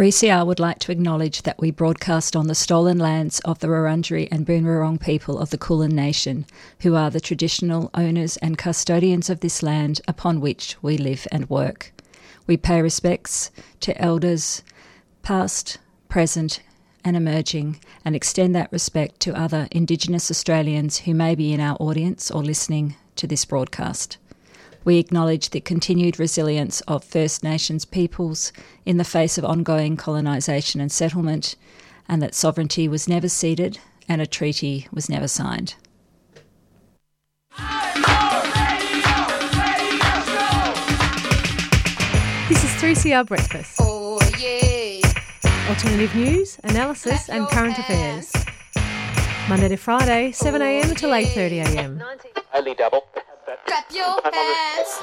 3CR would like to acknowledge that we broadcast on the stolen lands of the Wurundjeri and Boonwurrung people of the Kulin Nation, who are the traditional owners and custodians of this land upon which we live and work. We pay respects to elders, past, present, and emerging, and extend that respect to other Indigenous Australians who may be in our audience or listening to this broadcast. We acknowledge the continued resilience of First Nations peoples in the face of ongoing colonisation and settlement, and that sovereignty was never ceded and a treaty was never signed. This is 3CR Breakfast. Oh yeah. Alternative news, analysis, and current affairs. Monday to Friday, 7am till 8.30am. Only double. Clap your hands.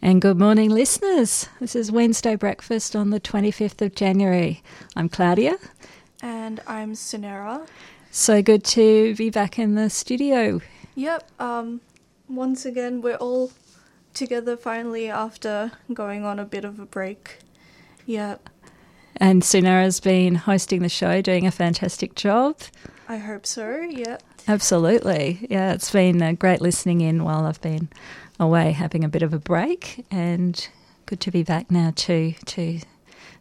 And good morning, listeners. This is Wednesday breakfast on the 25th of January. I'm Claudia. And I'm Sinera. So good to be back in the studio. Yep, um, once again, we're all together finally after going on a bit of a break. Yep, And Sunara's been hosting the show, doing a fantastic job. I hope so. Yep. Absolutely. Yeah, it's been great listening in while I've been away having a bit of a break and good to be back now too to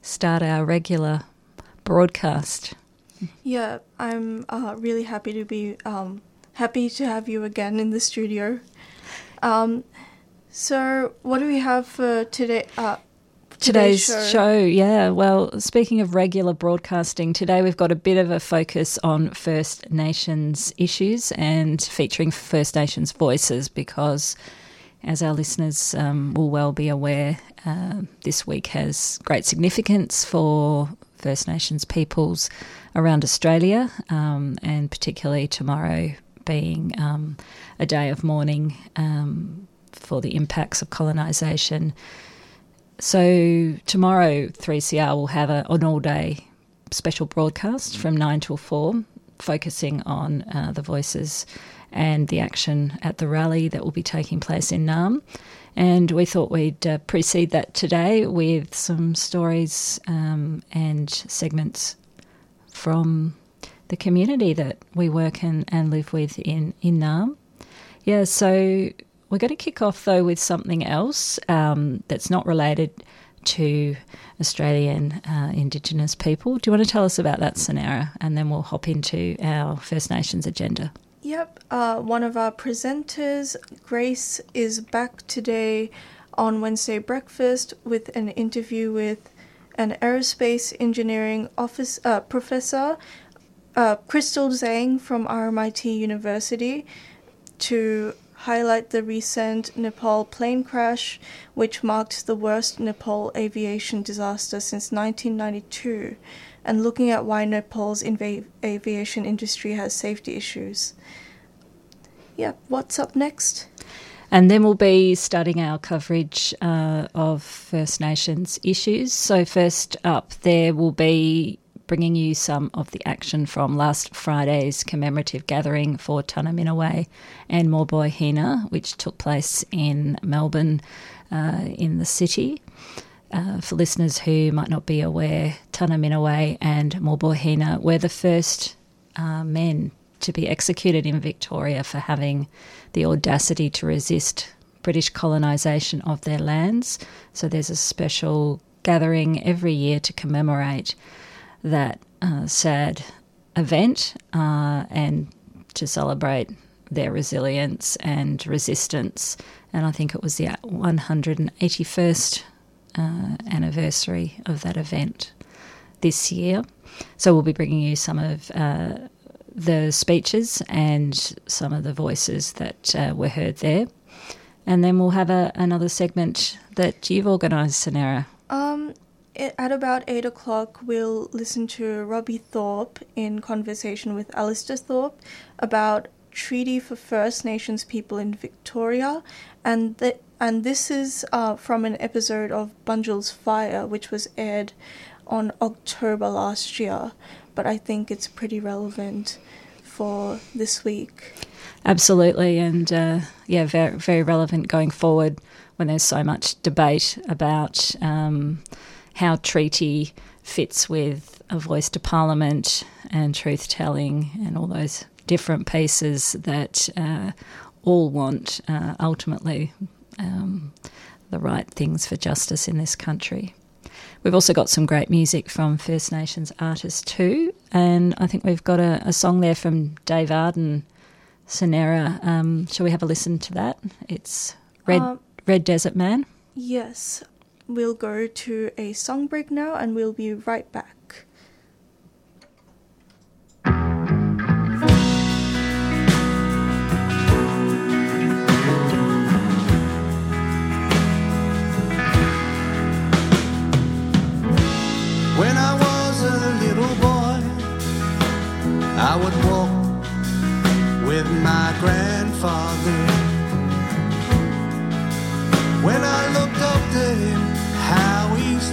start our regular broadcast. Yeah, I'm uh, really happy to be um, happy to have you again in the studio. Um, so, what do we have for today? Uh, Today's show. yeah. Well, speaking of regular broadcasting, today we've got a bit of a focus on First Nations issues and featuring First Nations voices because, as our listeners um, will well be aware, uh, this week has great significance for First Nations peoples around Australia, um, and particularly tomorrow being um, a day of mourning um, for the impacts of colonisation. So tomorrow, 3CR will have a, an all-day special broadcast from nine till four, focusing on uh, the voices and the action at the rally that will be taking place in Naarm. And we thought we'd uh, precede that today with some stories um, and segments from the community that we work and, and live with in, in Naarm. Yeah, so we're going to kick off though with something else um, that's not related to Australian uh, Indigenous people. Do you want to tell us about that, Sonara? And then we'll hop into our First Nations agenda. Yep, uh, one of our presenters, Grace, is back today on Wednesday breakfast with an interview with an aerospace engineering office uh, professor, uh, Crystal Zhang from RMIT University, to highlight the recent Nepal plane crash, which marked the worst Nepal aviation disaster since 1992, and looking at why Nepal's inva- aviation industry has safety issues. Yeah, what's up next? And then we'll be starting our coverage uh, of First Nations issues. So, first up, there will be bringing you some of the action from last Friday's commemorative gathering for Tunnerminnerwait and Maulboyheenner, which took place in Melbourne uh, in the city. Uh, for listeners who might not be aware, Tunnerminnerwait and Maulboyheenner were the first uh, men to be executed in Victoria for having the audacity to resist British colonisation of their lands. So there's a special gathering every year to commemorate that uh, sad event uh, and to celebrate their resilience and resistance. And I think it was the 181st uh, anniversary of that event this year. So we'll be bringing you some of uh, the speeches and some of the voices that uh, were heard there. And then we'll have a, another segment that you've organised, Sonera. Um, at about 8 o'clock, we'll listen to Robbie Thorpe in conversation with Alistair Thorpe about Treaty for First Nations People in Victoria. And, the, and this is uh, from an episode of Bunjil's Fire, which was aired on October last year. But I think it's pretty relevant for this week. Absolutely, and uh, yeah, very very relevant going forward when there's so much debate about um, how treaty fits with a voice to parliament and truth telling and all those different pieces that uh, all want uh, ultimately um, the right things for justice in this country. We've also got some great music from First Nations artists too, and I think we've got a, a song there from Dave Arden, Sonera. Um, shall we have a listen to that? It's Red Um, Red Desert Man. Yes, we'll go to a song break now and we'll be right back. When I was a little boy, I would walk with my grandfather. When I looked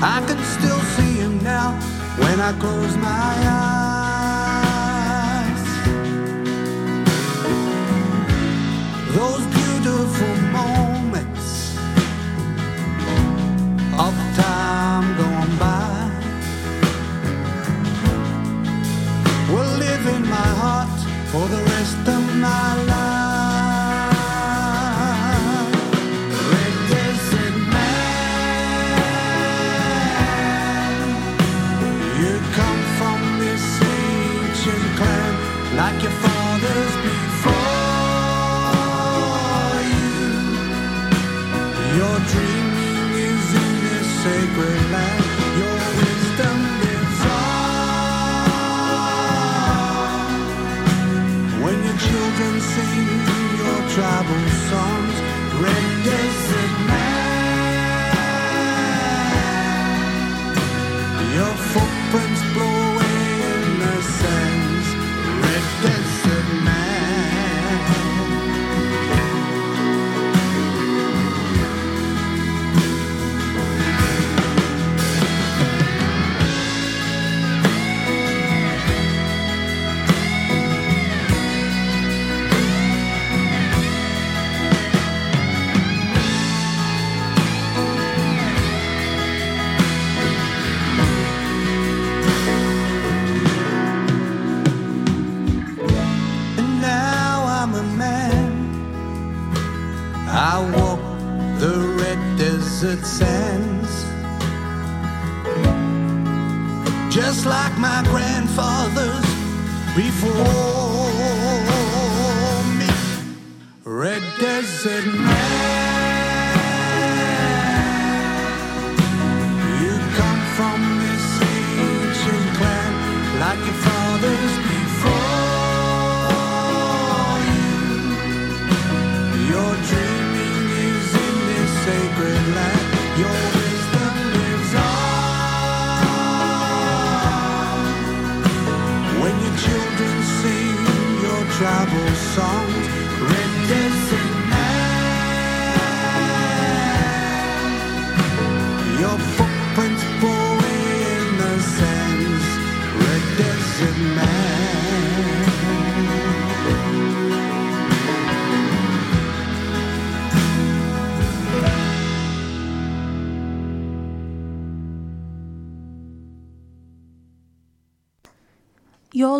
I can still see him now when I close my eyes.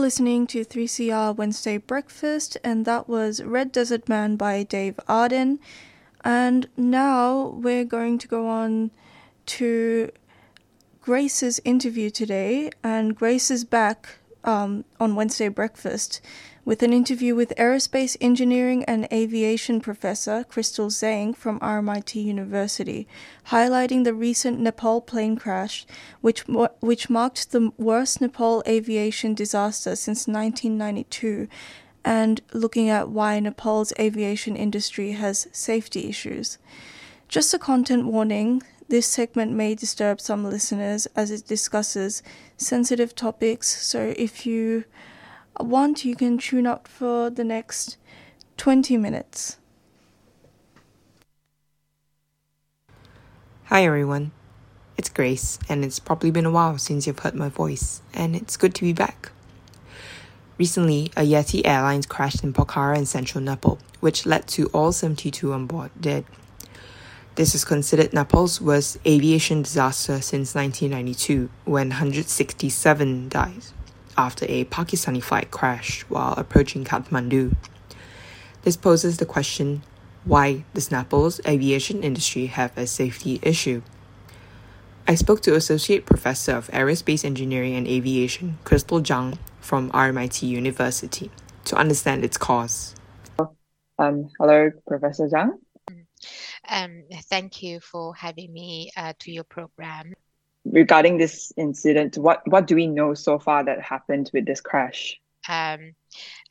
Listening to 3CR Wednesday Breakfast, and that was Red Desert Man by Dave Arden. And now we're going to go on to Grace's interview today, and Grace is back um, on Wednesday Breakfast with an interview with aerospace engineering and aviation professor Crystal Zhang from RMIT University, highlighting the recent Nepal plane crash, which, which marked the worst Nepal aviation disaster since 1992, and looking at why Nepal's aviation industry has safety issues. Just a content warning this segment may disturb some listeners as it discusses sensitive topics, so if you want, you can tune out for the next 20 minutes. Hi everyone, it's Grace, and it's probably been a while since you've heard my voice, and it's good to be back. Recently, a Yeti Airlines crashed in Pokhara in central Nepal, which led to all 72 on board dead. This is considered Nepal's worst aviation disaster since 1992, when 167 died after a Pakistani flight crashed while approaching Kathmandu. This poses the question why does Nepal's aviation industry have a safety issue? I spoke to Associate Professor of Aerospace Engineering and Aviation, Crystal Zhang from RMIT University, to understand its cause. Um, hello, Professor Zhang. Um, thank you for having me uh, to your program. Regarding this incident, what, what do we know so far that happened with this crash? Um,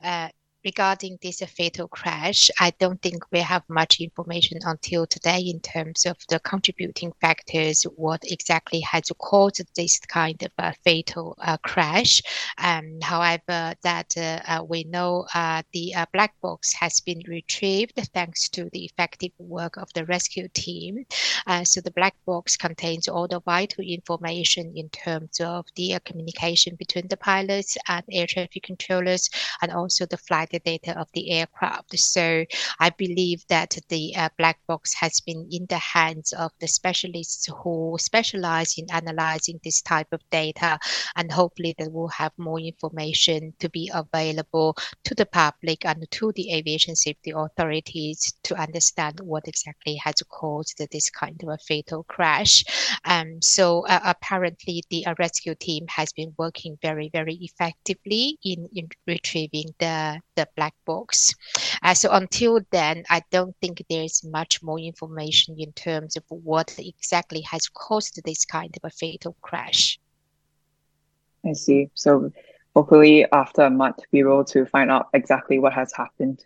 uh, regarding this fatal crash, I don't think we have much information until today in terms of the contributing factors, what exactly has caused this kind of a fatal uh, crash. Um, however, that uh, uh, we know uh, the uh, black box has been retrieved thanks to the effective work of the rescue team. Uh, so the black box contains all the vital information in terms of the communication between the pilots and air traffic controllers and also the flight the data of the aircraft. So I believe that the uh, black box has been in the hands of the specialists who specialize in analyzing this type of data, and hopefully they will have more information to be available to the public and to the aviation safety authorities to understand what exactly has caused this kind of a fatal crash. Um, so uh, apparently the uh, rescue team has been working very, very effectively in, in retrieving the, the black box. Uh, so until then, I don't think there's much more information in terms of what exactly has caused this kind of a fatal crash. I see. So hopefully after a month, we will to find out exactly what has happened.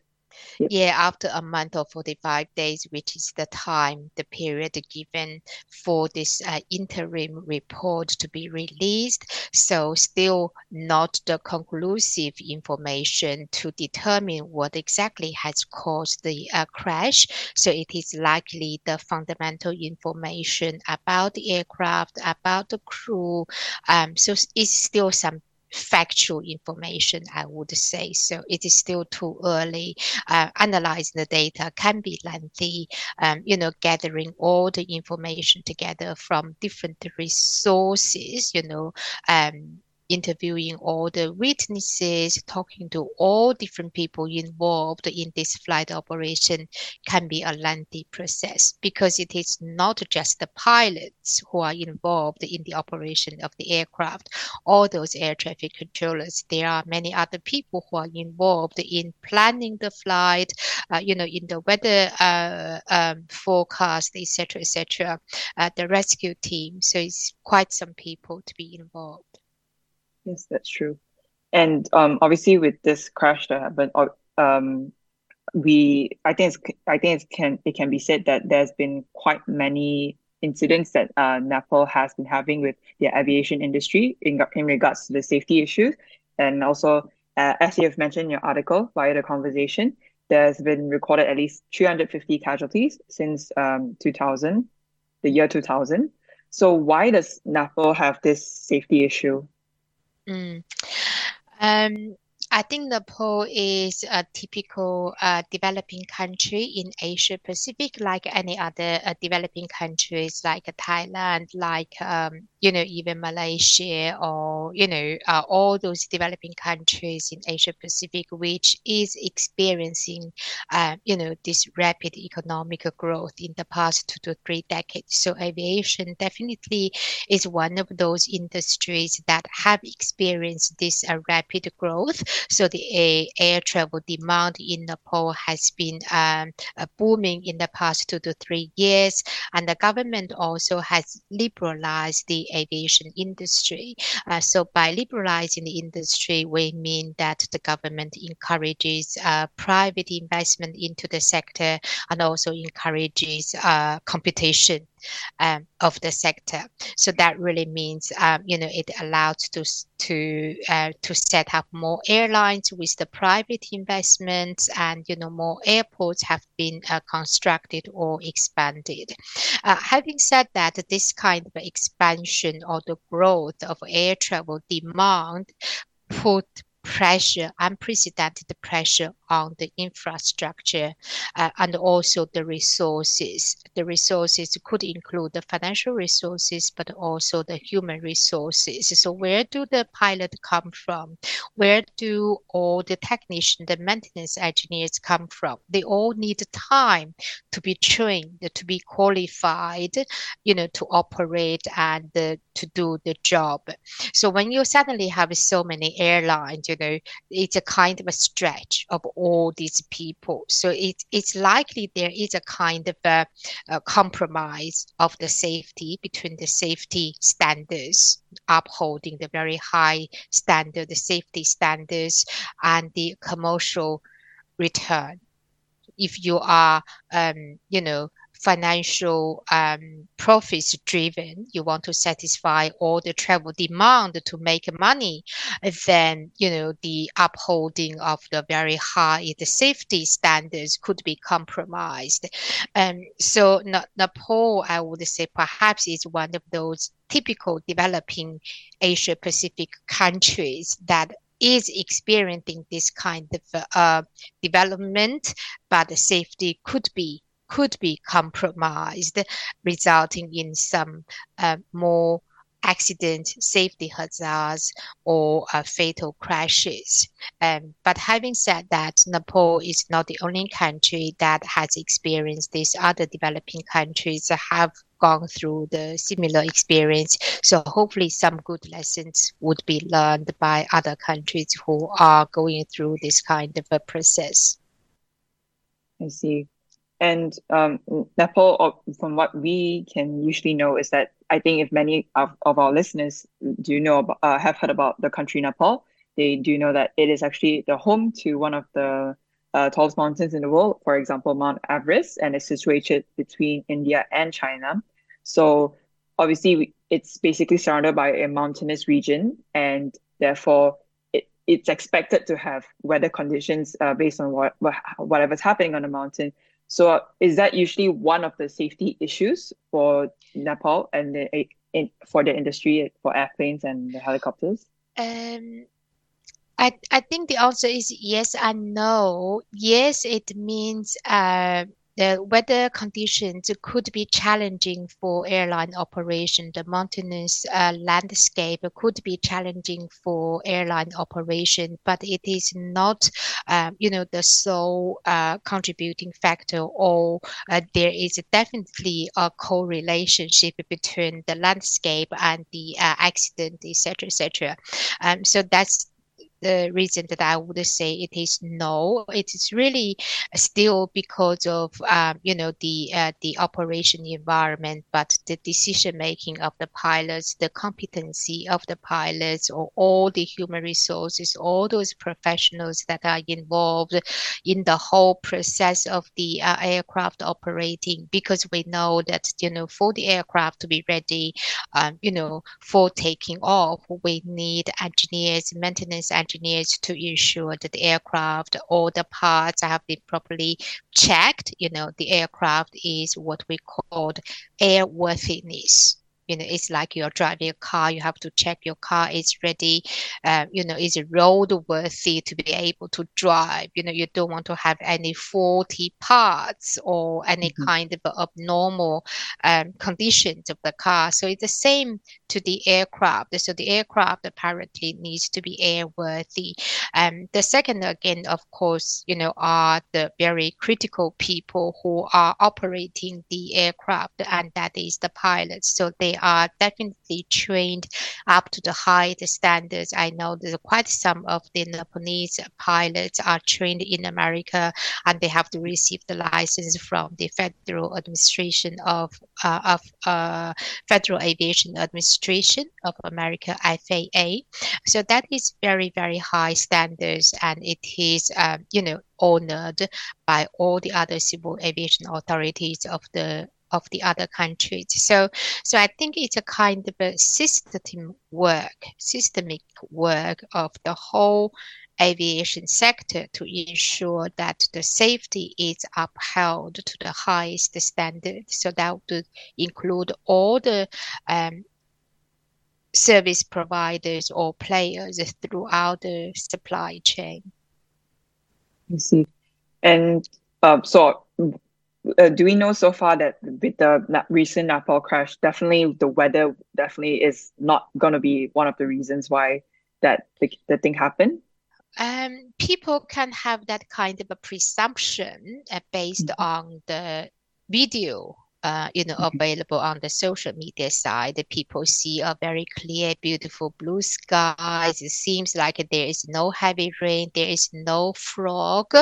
Yeah, after a month or 45 days, which is the time, the period given for this uh, interim report to be released. So, still not the conclusive information to determine what exactly has caused the uh, crash. So, it is likely the fundamental information about the aircraft, about the crew. Um, so, it's still some factual information, I would say. So it is still too early. Uh, analyzing the data can be lengthy. Um, you know, gathering all the information together from different resources, you know, um, interviewing all the witnesses, talking to all different people involved in this flight operation can be a lengthy process because it is not just the pilots who are involved in the operation of the aircraft, all those air traffic controllers. There are many other people who are involved in planning the flight, uh, you know, in the weather uh, um, forecast, etc., etc. Uh, the rescue team. So it's quite some people to be involved. Yes, that's true. And um, obviously with this crash that happened, uh, um, we I think it's I think it can it can be said that there's been quite many incidents that uh, Nepal has been having with the aviation industry in in regards to the safety issues, and also uh, as you have mentioned in your article via the conversation, there's been recorded at least 350 casualties since um 2000, the year 2000. So why does Nepal have this safety issue? Mm. Um, I think Nepal is a typical uh, developing country in Asia Pacific, like any other uh, developing countries, like Thailand, like um, you know even Malaysia, or you know uh, all those developing countries in Asia Pacific, which is experiencing uh, you know this rapid economic growth in the past two to three decades. So aviation definitely is one of those industries that have experienced this uh, rapid growth. So the air travel demand in Nepal has been um, booming in the past two to three years, and the government also has liberalized the aviation industry. Uh, so by liberalizing the industry, we mean that the government encourages uh, private investment into the sector and also encourages uh, competition um, of the sector. So that really means, um, you know, it allows to to uh, to set up more airlines with the private investments, and you know, more airports have been uh, constructed or expanded. Uh, having said that, this kind of expansion or the growth of air travel demand put pressure, unprecedented pressure on the infrastructure uh, and also the resources. The resources could include the financial resources, but also the human resources. So where do the pilot come from? Where do all the technicians, the maintenance engineers come from? They all need time to be trained, to be qualified, you know, to operate and uh, to do the job. So when you suddenly have so many airlines, you know, it's a kind of a stretch of all these people. So it, it's likely there is a kind of a, a compromise of the safety between the safety standards, upholding the very high standard, the safety standards, and the commercial return. If you are, um, you know, financial um, profits driven, you want to satisfy all the travel demand to make money, then you know the upholding of the very high the safety standards could be compromised. Um, so Nepal, I would say, perhaps is one of those typical developing Asia Pacific countries that is experiencing this kind of uh, development, but the safety could be could be compromised, resulting in some uh, more accident safety hazards or uh, fatal crashes. Um, but having said that, Nepal is not the only country that has experienced this. Other developing countries have gone through the similar experience. So hopefully some good lessons would be learned by other countries who are going through this kind of a process. I see. And um, Nepal, from what we can usually know, is that I think if many of, of our listeners do know about, uh, have heard about the country Nepal, they do know that it is actually the home to one of the uh, tallest mountains in the world, for example, Mount Everest, and is situated between India and China. So obviously, it's basically surrounded by a mountainous region, and therefore it, it's expected to have weather conditions uh, based on what, what whatever's happening on the mountain so is that usually one of the safety issues for Nepal and the, in, for the industry for airplanes and the helicopters? Um, I, I think the answer is yes and no. Yes, it means uh, the weather conditions could be challenging for airline operation. The mountainous uh, landscape could be challenging for airline operation, but it is not, um, you know, the sole uh, contributing factor. Or uh, there is definitely a co-relationship between the landscape and the uh, accident, etc., etc. Um, so that's the reason that I would say it is no. It is really still because of um, you know the uh, the operation environment, but the decision making of the pilots, the competency of the pilots, or all the human resources, all those professionals that are involved in the whole process of the uh, aircraft operating. Because we know that you know for the aircraft to be ready, um, you know for taking off, we need engineers, maintenance engineers engineers to ensure that the aircraft all the parts have been properly checked. You know, the aircraft is what we call airworthiness you know, it's like you're driving a car. You have to check your car is ready. Uh, you know, is it roadworthy to be able to drive? You know, you don't want to have any faulty parts or any mm-hmm. kind of abnormal um, conditions of the car. So it's the same to the aircraft. So the aircraft apparently needs to be airworthy. Um, the second, again, of course, you know, are the very critical people who are operating the aircraft, and that is the pilots. So they are definitely trained up to the highest standards. I know that quite some of the Nepalese pilots are trained in America, and they have to receive the license from the Federal Administration of uh, of uh, Federal Aviation Administration of America (FAA). So that is very very high standards, and it is um, you know honored by all the other civil aviation authorities of the of the other countries. So, so I think it's a kind of a system work, systemic work of the whole aviation sector to ensure that the safety is upheld to the highest standard. So that would include all the um, service providers or players throughout the supply chain. I see. And uh, so uh, do we know so far that with the recent Nepal crash, definitely the weather definitely is not going to be one of the reasons why that the, the thing happened? Um, people can have that kind of a presumption uh, based mm-hmm. on the video uh, you know, mm-hmm. available on the social media side. The people see a very clear, beautiful blue skies. It seems like there is no heavy rain, there is no fog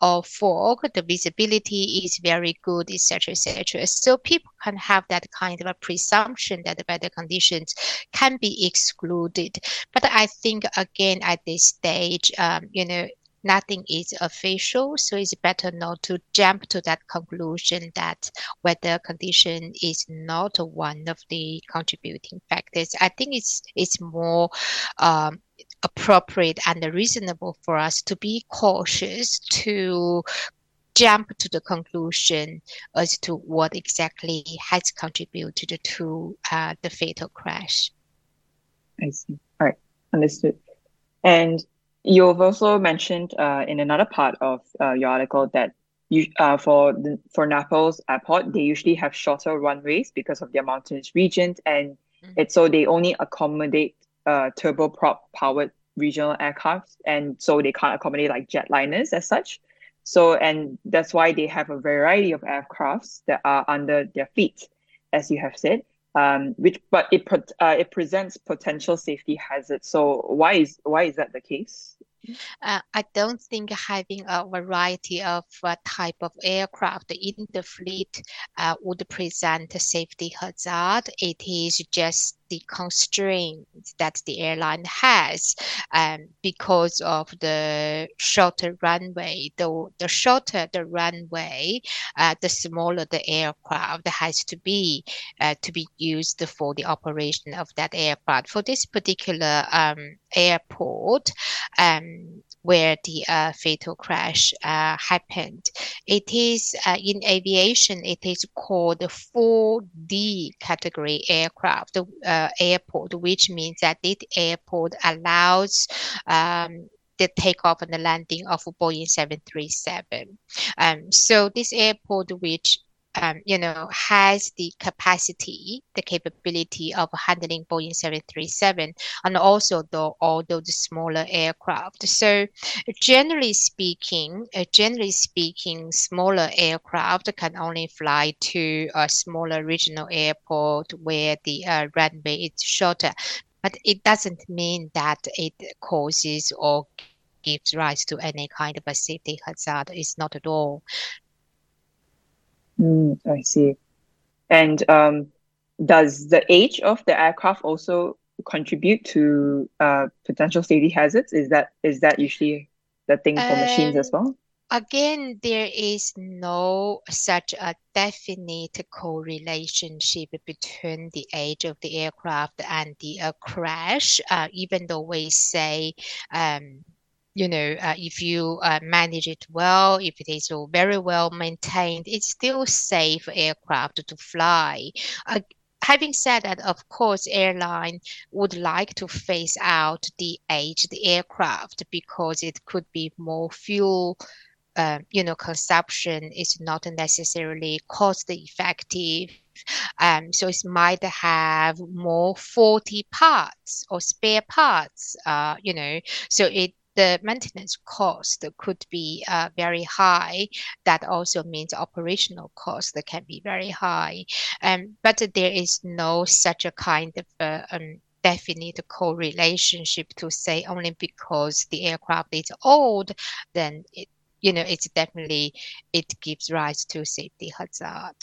or fog. The visibility is very good, etc., etc. So people can have that kind of a presumption that the weather conditions can be excluded. But I think again at this stage, um, you know, nothing is official. So it's better not to jump to that conclusion that weather condition is not one of the contributing factors. I think it's it's more um, appropriate and reasonable for us to be cautious to jump to the conclusion as to what exactly has contributed to uh, the fatal crash. I see. All right, understood. And You've also mentioned uh, in another part of uh, your article that you uh, for the, for Nepal's airport they usually have shorter runways because of their mountainous region, and mm-hmm. it's so they only accommodate uh, turboprop powered regional aircraft and so they can't accommodate like jetliners as such. So and that's why they have a variety of aircrafts that are under their feet, as you have said um, which but it uh, it presents potential safety hazards. So why is why is that the case? Uh, I don't think having a variety of uh, type of aircraft in the fleet uh, would present a safety hazard. It is just the constraints that the airline has um, because of the shorter runway. The, the shorter the runway, uh, the smaller the aircraft has to be uh, to be used for the operation of that aircraft. For this particular um, airport, um, where the uh, fatal crash uh, happened. It is uh, in aviation, it is called 4D category aircraft uh, airport, which means that this airport allows um, the takeoff and the landing of Boeing 737. Um, so this airport, which um, you know, has the capacity, the capability of handling Boeing 737 and also the, all those smaller aircraft. So generally speaking, uh, generally speaking, smaller aircraft can only fly to a smaller regional airport where the uh, runway is shorter. But it doesn't mean that it causes or gives rise to any kind of a safety hazard. It's not at all. Mm, I see. And um, does the age of the aircraft also contribute to uh, potential safety hazards? Is that is that usually the thing for um, machines as well? Again, there is no such a definite correlationship between the age of the aircraft and the uh, crash. Uh, even though we say um, you know, uh, if you uh, manage it well, if it is very well maintained, it's still safe aircraft to fly. Uh, having said that, of course, airline would like to phase out the aged aircraft because it could be more fuel. Uh, you know, consumption is not necessarily cost effective. Um, so it might have more faulty parts or spare parts. Uh, you know, so it the maintenance cost could be uh, very high. That also means operational cost can be very high. Um, but there is no such a kind of uh, um, definite correlationship to say only because the aircraft is old, then it, you know, it's definitely, it gives rise to safety hazard.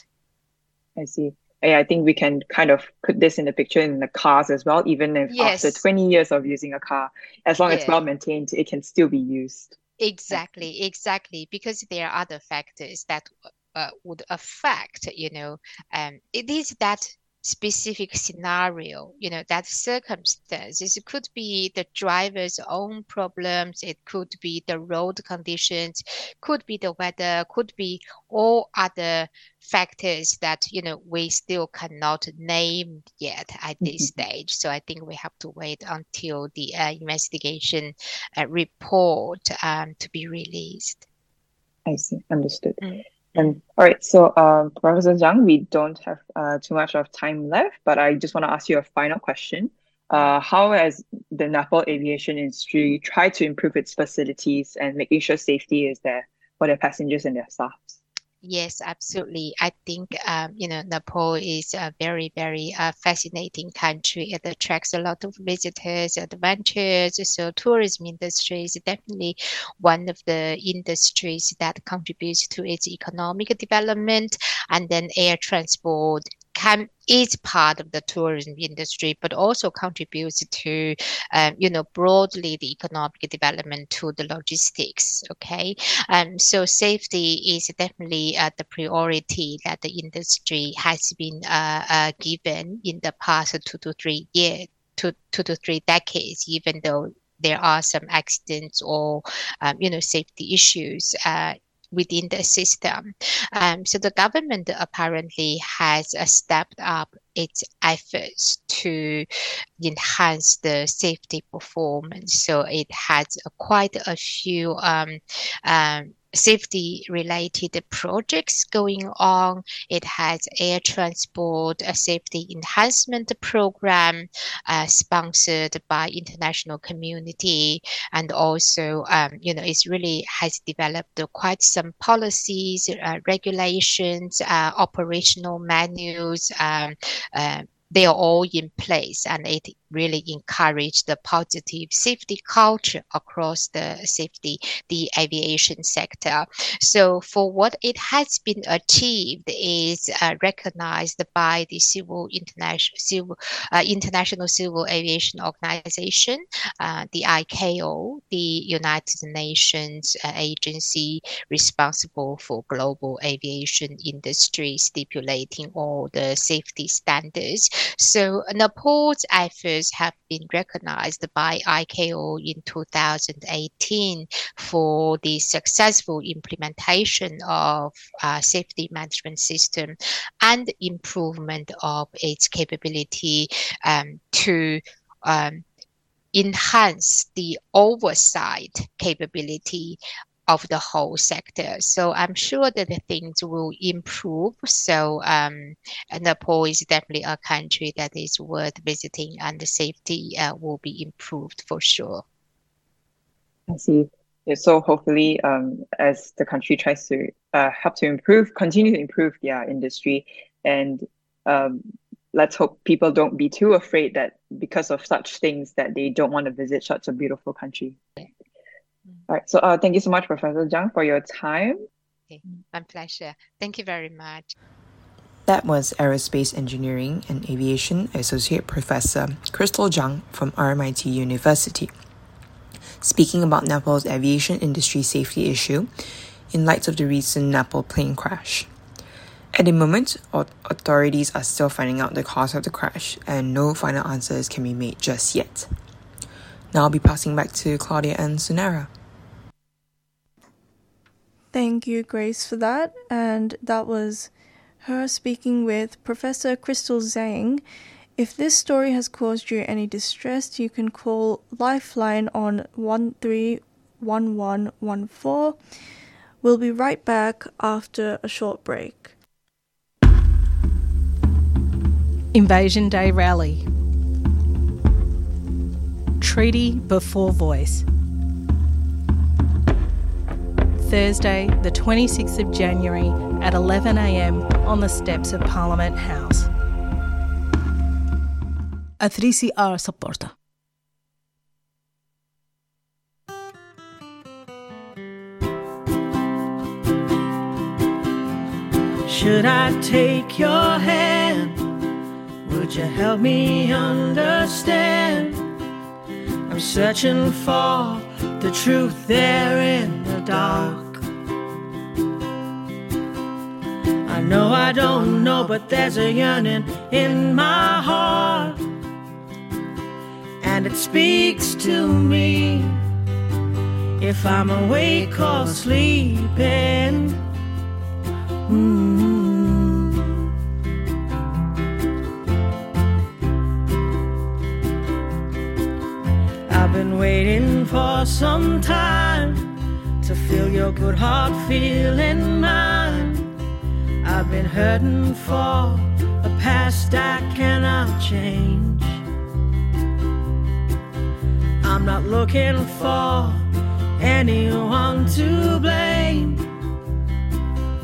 I see. I think we can kind of put this in the picture in the cars as well. Even if Yes. after 20 years of using a car, as long as it's well maintained, it can still be used. Exactly, exactly, because there are other factors that uh, would affect, you know, um, it is that specific scenario, you know, that circumstances. It could be the driver's own problems, it could be the road conditions, could be the weather, could be all other factors that, you know, we still cannot name yet at this stage. So I think we have to wait until the uh, investigation uh, report um, to be released. I see. Understood. Mm. And all right, so um, Professor Zhang, we don't have uh, too much of time left, but I just want to ask you a final question. Uh, how has the Nepal aviation industry tried to improve its facilities and making sure safety is there for their passengers and their staffs? Yes, absolutely. I think um, you know Nepal is a very, very uh, fascinating country. It attracts a lot of visitors, adventures. So tourism industry is definitely one of the industries that contributes to its economic development. And then air transport can is part of the tourism industry, but also contributes to um, you know broadly the economic development to the logistics. Okay, um, so safety is definitely uh, the priority that the industry has been uh, uh, given in the past two to three years, two, two to three decades, even though there are some accidents or um, you know safety issues uh, within the system. Um, so the government apparently has uh, stepped up its efforts to enhance the safety performance. So it has quite a few um, um, safety related projects going on. It has air transport safety enhancement program uh, sponsored by international community and also um, you know it really has developed quite some policies uh, regulations uh, operational manuals um, uh, they are all in place and it really encourage the positive safety culture across the safety the aviation sector. So for what it has been achieved is uh, recognized by the civil international civil uh, international civil aviation organization uh, the ICAO the United Nations uh, agency responsible for global aviation industry stipulating all the safety standards. So Nepal's efforts have been recognized by ICAO in 2018 for the successful implementation of uh, safety management system and improvement of its capability um, to um, enhance the oversight capability of the whole sector. So I'm sure that the things will improve. So um, Nepal is definitely a country that is worth visiting, and the safety uh, will be improved for sure. I see. Yeah, so hopefully, um, as the country tries to uh, help to improve, continue to improve their industry, and um, let's hope people don't be too afraid that because of such things that they don't want to visit such a beautiful country. All right. So uh, thank you so much, Professor Zhang, for your time. Okay, my pleasure. Thank you very much. That was Aerospace Engineering and Aviation Associate Professor Crystal Zhang from RMIT University, speaking about Nepal's aviation industry safety issue in light of the recent Nepal plane crash. At the moment, authorities are still finding out the cause of the crash, and no final answers can be made just yet. Now I'll be passing back to Claudia and Sunera. Thank you, Grace, for that. And that was her speaking with Professor Crystal Zhang. If this story has caused you any distress, you can call Lifeline on 131114. We'll be right back after a short break. Invasion Day Rally Treaty Before Voice. Thursday, the 26th of January at 11am on the steps of Parliament House. A 3CR supporter. Should I take your hand? Would you help me understand? I'm searching for the truth there in the dark. Know I don't know, but there's a yearning in my heart, and it speaks to me if I'm awake or sleeping. Mm. I've been waiting for some time to feel your good heart feeling mine. Been hurting for a past I cannot change. I'm not looking for anyone to blame.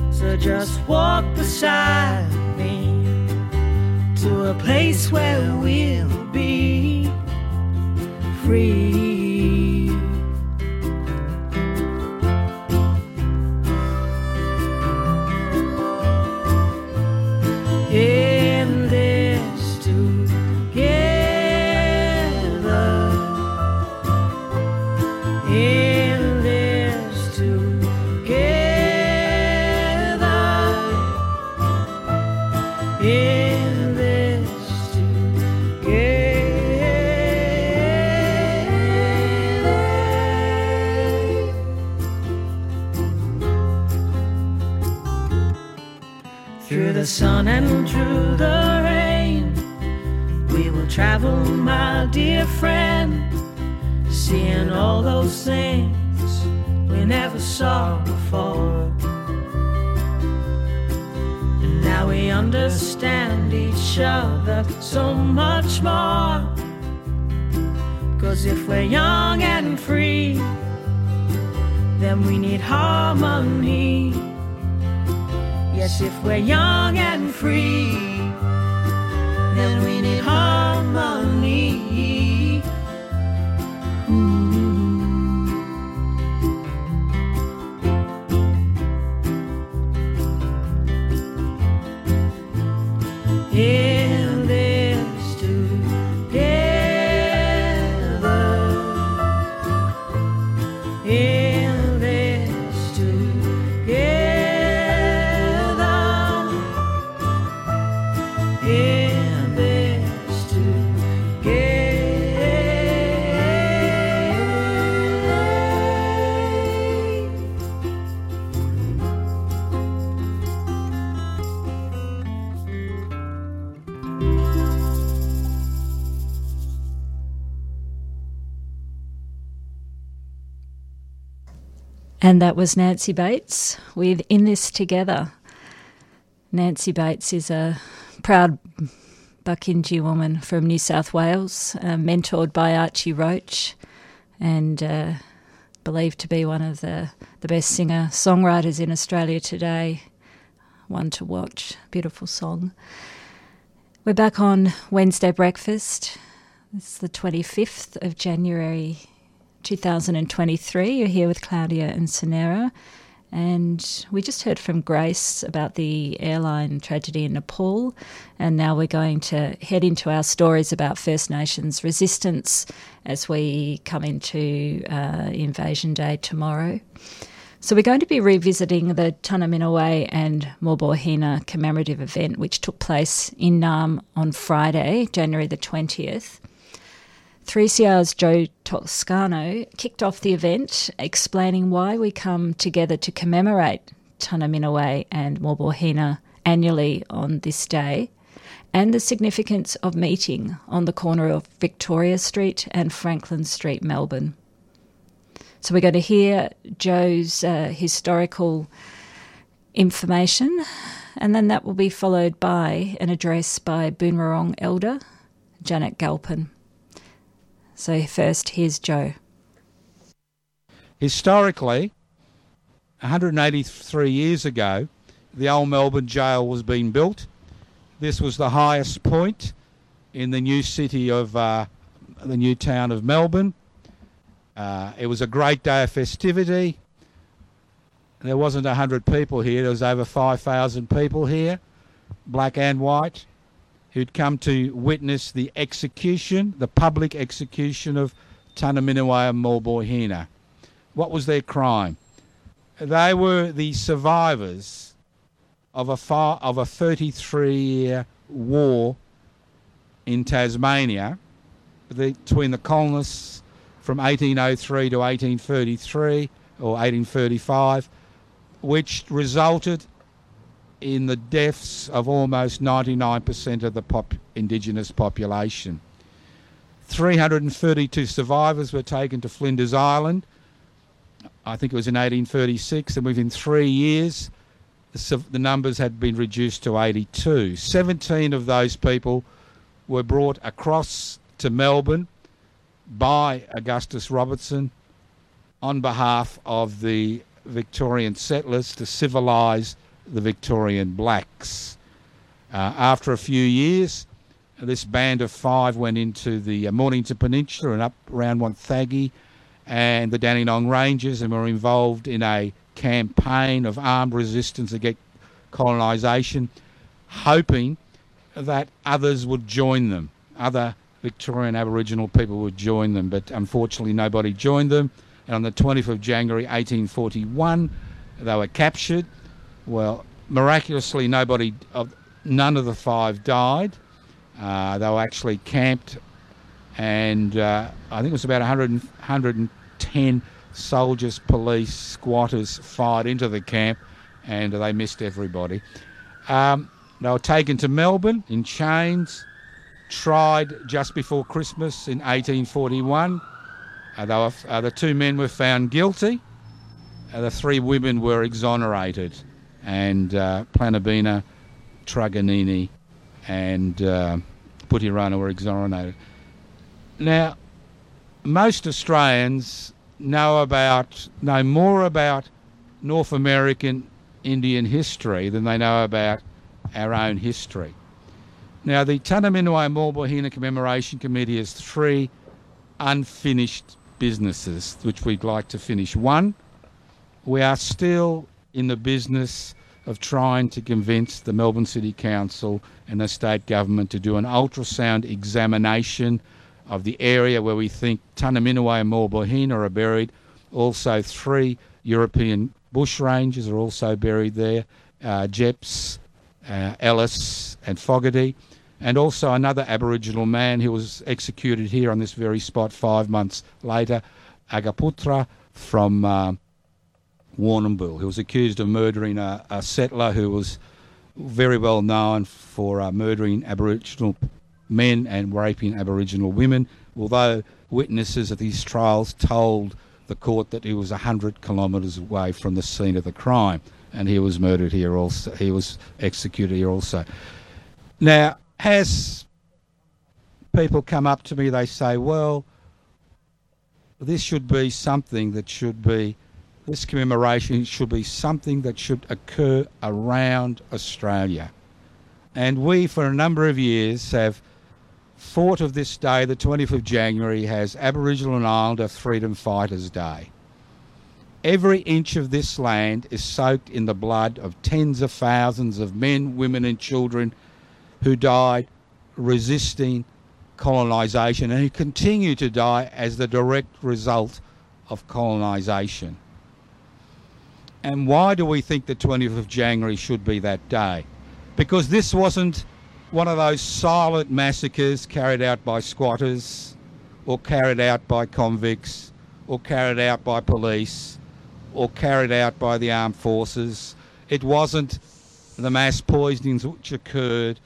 So just walk beside me to a place where we'll be free. Sun and through the rain, we will travel, my dear friend, seeing all those things we never saw before. And now we understand each other so much more. Cause if we're young and free, then we need harmony. If we're young and free, then we need And that was Nancy Bates with In This Together. Nancy Bates is a proud Barkindji woman from New South Wales, uh, mentored by Archie Roach, and uh, believed to be one of the, the best singer songwriters in Australia today. One to watch. Beautiful song. We're back on Wednesday breakfast. It's the 25th of January 2023. You're here with Claudia and Sonera. And we just heard from Grace about the airline tragedy in Nepal. And now we're going to head into our stories about First Nations resistance as we come into uh, Invasion Day tomorrow. So we're going to be revisiting the Tunnerminnerwait and Maulboyheenner commemorative event, which took place in Naarm on Friday, January the 20th. 3CR's Joe Toscano kicked off the event, explaining why we come together to commemorate Tunnerminnerwait and Maulboyheenner annually on this day and the significance of meeting on the corner of Victoria Street and Franklin Street, Melbourne. So we're going to hear Joe's uh, historical information, and then that will be followed by an address by Boonwurrung elder Janet Galpin. So first, here's Joe. Historically, 183 years ago, the old Melbourne jail was being built. This was the highest point in the new city of uh, the new town of Melbourne. Uh, it was a great day of festivity. There wasn't 100 people here, there was over 5,000 people here, black and white, who'd come to witness the execution, the public execution of Tanaminerwaya Maulboyheenner. What was their crime? They were the survivors of a far, of a 33 year war in Tasmania between the colonists from 1803 to 1833 or 1835, which resulted in the deaths of almost 99% of the pop- indigenous population. 332 survivors were taken to Flinders Island. I think it was in 1836, and within three years, the, the numbers had been reduced to 82. 17 of those people were brought across to Melbourne by Augustus Robertson on behalf of the Victorian settlers to civilise the Victorian blacks. Uh, after a few years, this band of five went into the uh, Mornington Peninsula and up around Wonthaggi and the Dandenong Ranges and were involved in a campaign of armed resistance against colonisation, hoping that others would join them, other Victorian Aboriginal people would join them, but unfortunately nobody joined them. And on the 20th of January 1841, they were captured. Well, miraculously, nobody, none of the five died. Uh, they were actually camped, and uh, I think it was about 100, 110 soldiers, police, squatters fired into the camp, and they missed everybody. Um, they were taken to Melbourne in chains tried just before Christmas in 1841. Uh, were, uh, the two men were found guilty. Uh, the three women were exonerated, and uh, Planobeena, Truganini, and uh, Pyterrunner were exonerated. Now, most Australians know about know more about North American Indian history than they know about our own history. Now, the Tanaminerwaya Maulboyheenner Commemoration Committee has three unfinished businesses which we'd like to finish. One, we are still in the business of trying to convince the Melbourne City Council and the state government to do an ultrasound examination of the area where we think Tunnerminnerwait and Maulboyheenner are buried. Also, three European bushrangers are also buried there, uh, Jepps, uh, Ellis and Fogarty and also another Aboriginal man who was executed here on this very spot five months later, Agaputra from uh, Warrnambool, who was accused of murdering a, a, settler who was very well known for uh, murdering Aboriginal men and raping Aboriginal women, although witnesses at these trials told the court that he was 100 kilometres away from the scene of the crime and he was murdered here also. He was executed here also. Now, has people come up to me, they say, well, this should be something that should be, this commemoration should be something that should occur around Australia. And we, for a number of years, have thought of this day, the 20th of January, as Aboriginal and Islander Freedom Fighters Day. Every inch of this land is soaked in the blood of tens of thousands of men, women, and children who died resisting colonisation and who continue to die as the direct result of colonisation. And why do we think the 20th of January should be that day? Because this wasn't one of those silent massacres carried out by squatters or carried out by convicts or carried out by police or carried out by the armed forces. It wasn't the mass poisonings which occurred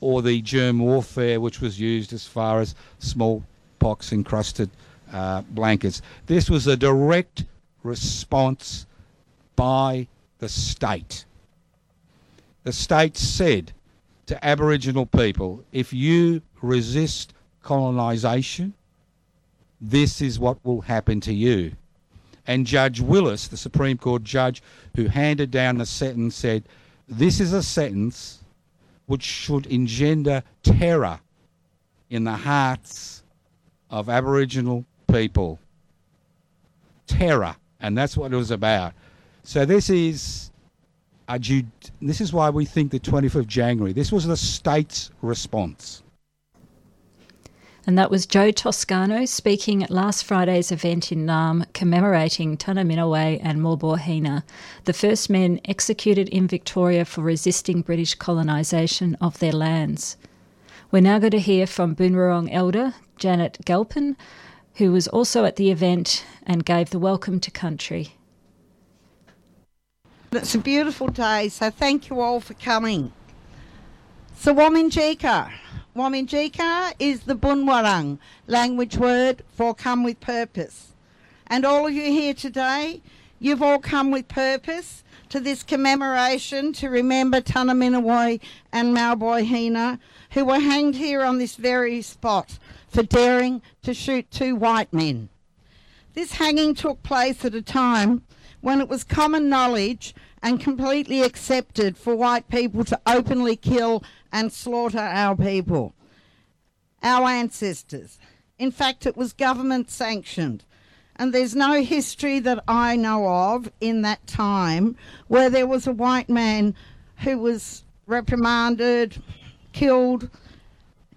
or the germ warfare which was used as far as smallpox encrusted uh, blankets. This was a direct response by the state. The state said to Aboriginal people if you resist colonisation, this is what will happen to you. And Judge Willis, the Supreme Court judge who handed down the sentence, said, This is a sentence which should engender terror in the hearts of Aboriginal people. Terror. And that's what it was about. So this is a this is why we think the 25th of January. This was the state's response. And that was Joe Toscano speaking at last Friday's event in Naarm commemorating Tunnerminnerwait and Maulboyheenner, the first men executed in Victoria for resisting British colonisation of their lands. We're now going to hear from Boon Wurrung elder Janet Galpin, who was also at the event and gave the welcome to country. It's a beautiful day, so thank you all for coming. So, Wominjeka. Wominjeka is the Boon Wurrung language word for come with purpose. And all of you here today, you've all come with purpose to this commemoration to remember Tunnerminnerwait and Maulboyheenner, who were hanged here on this very spot for daring to shoot two white men. This hanging took place at a time when it was common knowledge and completely accepted for white people to openly kill and slaughter our people, our ancestors. In fact, it was government sanctioned. And there's no history that I know of in that time where there was a white man who was reprimanded, killed,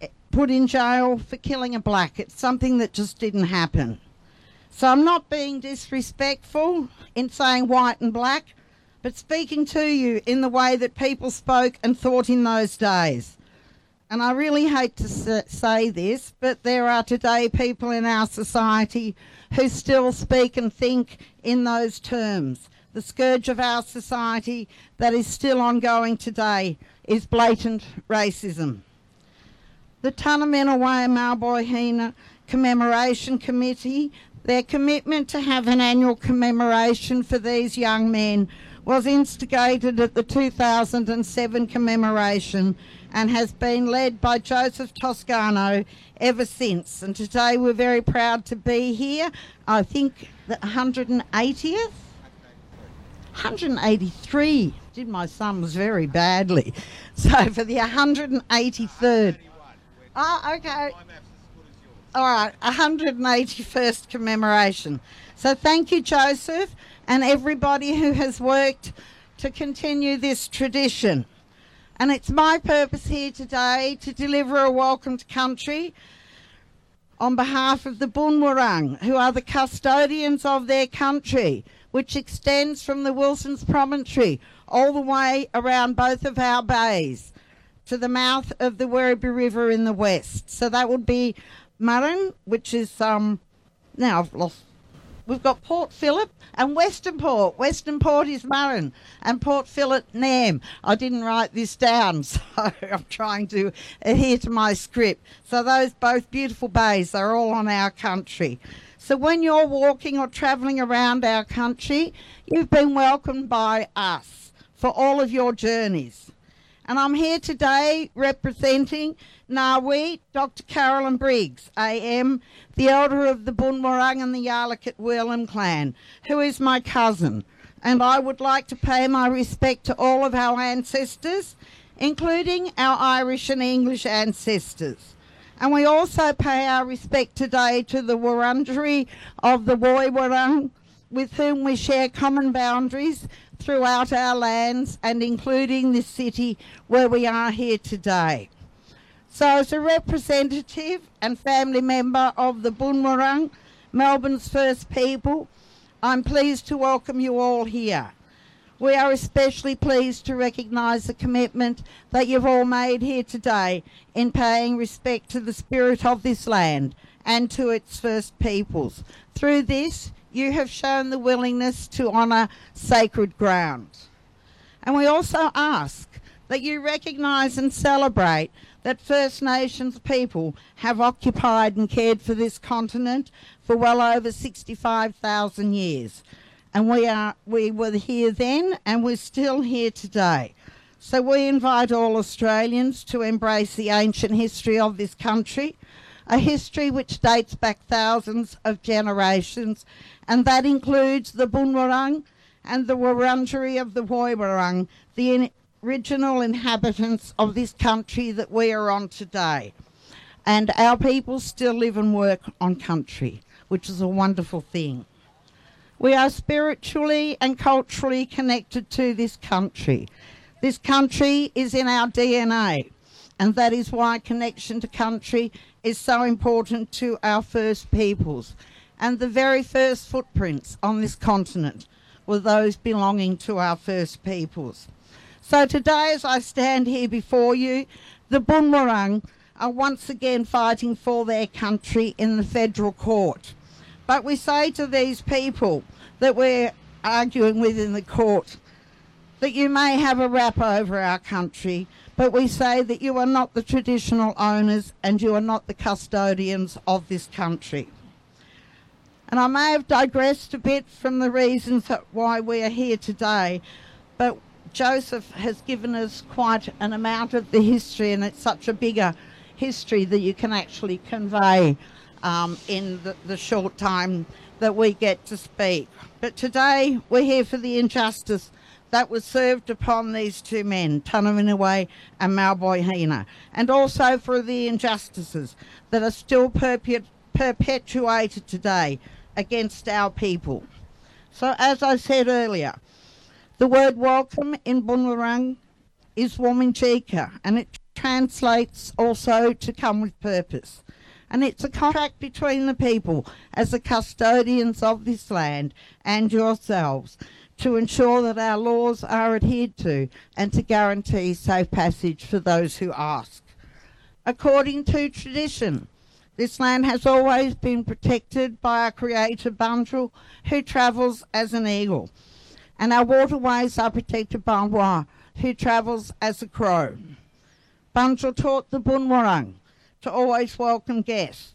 eh, put in jail for killing a black. It's something that just didn't happen. So I'm not being disrespectful in saying white and black but speaking to you in the way that people spoke and thought in those days. And I really hate to say this, but there are today people in our society who still speak and think in those terms. The scourge of our society that is still ongoing today is blatant racism. The Tunnerminnerwait Maulboyheenner Commemoration Committee, their commitment to have an annual commemoration for these young men was instigated at the 2007 commemoration and has been led by Joseph Toscano ever since. And today we're very proud to be here. I think the 180th? 183 did my sums very badly. So for the 183rd. Oh, ah, okay. All right, 181st commemoration. So thank you, Joseph and everybody who has worked to continue this tradition. And it's my purpose here today to deliver a welcome to country on behalf of the Boon Wurrung, who are the custodians of their country, which extends from the Wilson's Promontory all the way around both of our bays to the mouth of the Werribee River in the west. So that would be Murrin, which is um now I've lost We've got Port Phillip and Western Port. Western Port is Murrin and Port Phillip Naarm. I didn't write this down, so I'm trying to adhere to my script. So those both beautiful bays are all on our country. So when you're walking or travelling around our country, you've been welcomed by us for all of your journeys. And I'm here today representing Ngawi, Dr. Carolyn Briggs, AM, the elder of the Boon Wurrung and the Yalukit Willam clan, who is my cousin. And I would like to pay my respect to all of our ancestors, including our Irish and English ancestors. And we also pay our respect today to the Wurundjeri of the Woi Wurrung, with whom we share common boundaries throughout our lands and including this city where we are here today. So, as a representative and family member of the Boon Wurrung, Melbourne's first people, I'm pleased to welcome you all here. We are especially pleased to recognise the commitment that you've all made here today in paying respect to the spirit of this land and to its first peoples. Through this, you have shown the willingness to honour sacred ground. And we also ask that you recognise and celebrate that First Nations people have occupied and cared for this continent for well over 65,000 years. And we are we were here then and we're still here today. So we invite all Australians to embrace the ancient history of this country, a history which dates back thousands of generations, and that includes the Boonwurrung and the Wurundjeri of the Woiwurrung, the original inhabitants of this country that we are on today. And our people still live and work on country, which is a wonderful thing. We are spiritually and culturally connected to this country. This country is in our DNA, and that is why connection to country is so important to our first peoples. And the very first footprints on this continent were those belonging to our first peoples. So today, as I stand here before you, the Boonwurrung are once again fighting for their country in the federal court. But we say to these people that we're arguing with in the court that you may have a wrap over our country, but we say that you are not the traditional owners and you are not the custodians of this country. And I may have digressed a bit from the reasons why we are here today, but Joseph has given us quite an amount of the history, and it's such a bigger history that you can actually convey um, in the, the short time that we get to speak. But today we're here for the injustice that was served upon these two men, Tunnerminnerwait and Maulboyheenner, and also for the injustices that are still perpet- perpetuated today against our people. So, as I said earlier, the word welcome in Boonwurrung is Wominjeka, and it translates also to come with purpose. And it's a contract between the people as the custodians of this land and yourselves to ensure that our laws are adhered to and to guarantee safe passage for those who ask. According to tradition, this land has always been protected by our creator Bunjil, who travels as an eagle, and our waterways are protected by Waa, who travels as a crow. Bunjil taught the Boonwurrung to always welcome guests,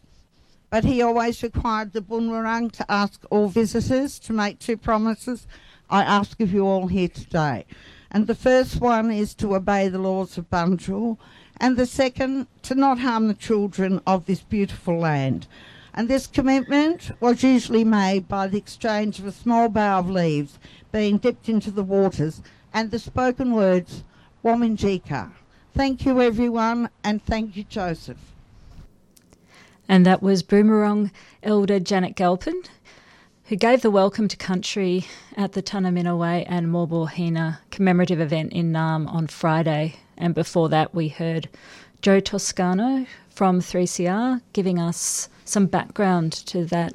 but he always required the Boonwurrung to ask all visitors to make two promises I ask of you all here today. And the first one is to obey the laws of Bunjil, and the second, to not harm the children of this beautiful land. And this commitment was usually made by the exchange of a small bough of leaves being dipped into the waters and the spoken words, Wominjeka. Thank you, everyone, and thank you, Joseph. And that was Boon Wurrung Elder Janet Galpin who gave the welcome to country at the Tunnerminnerwait and Maulboyheenner commemorative event in Naarm on Friday. And before that, we heard Joe Toscano from 3CR giving us some background to that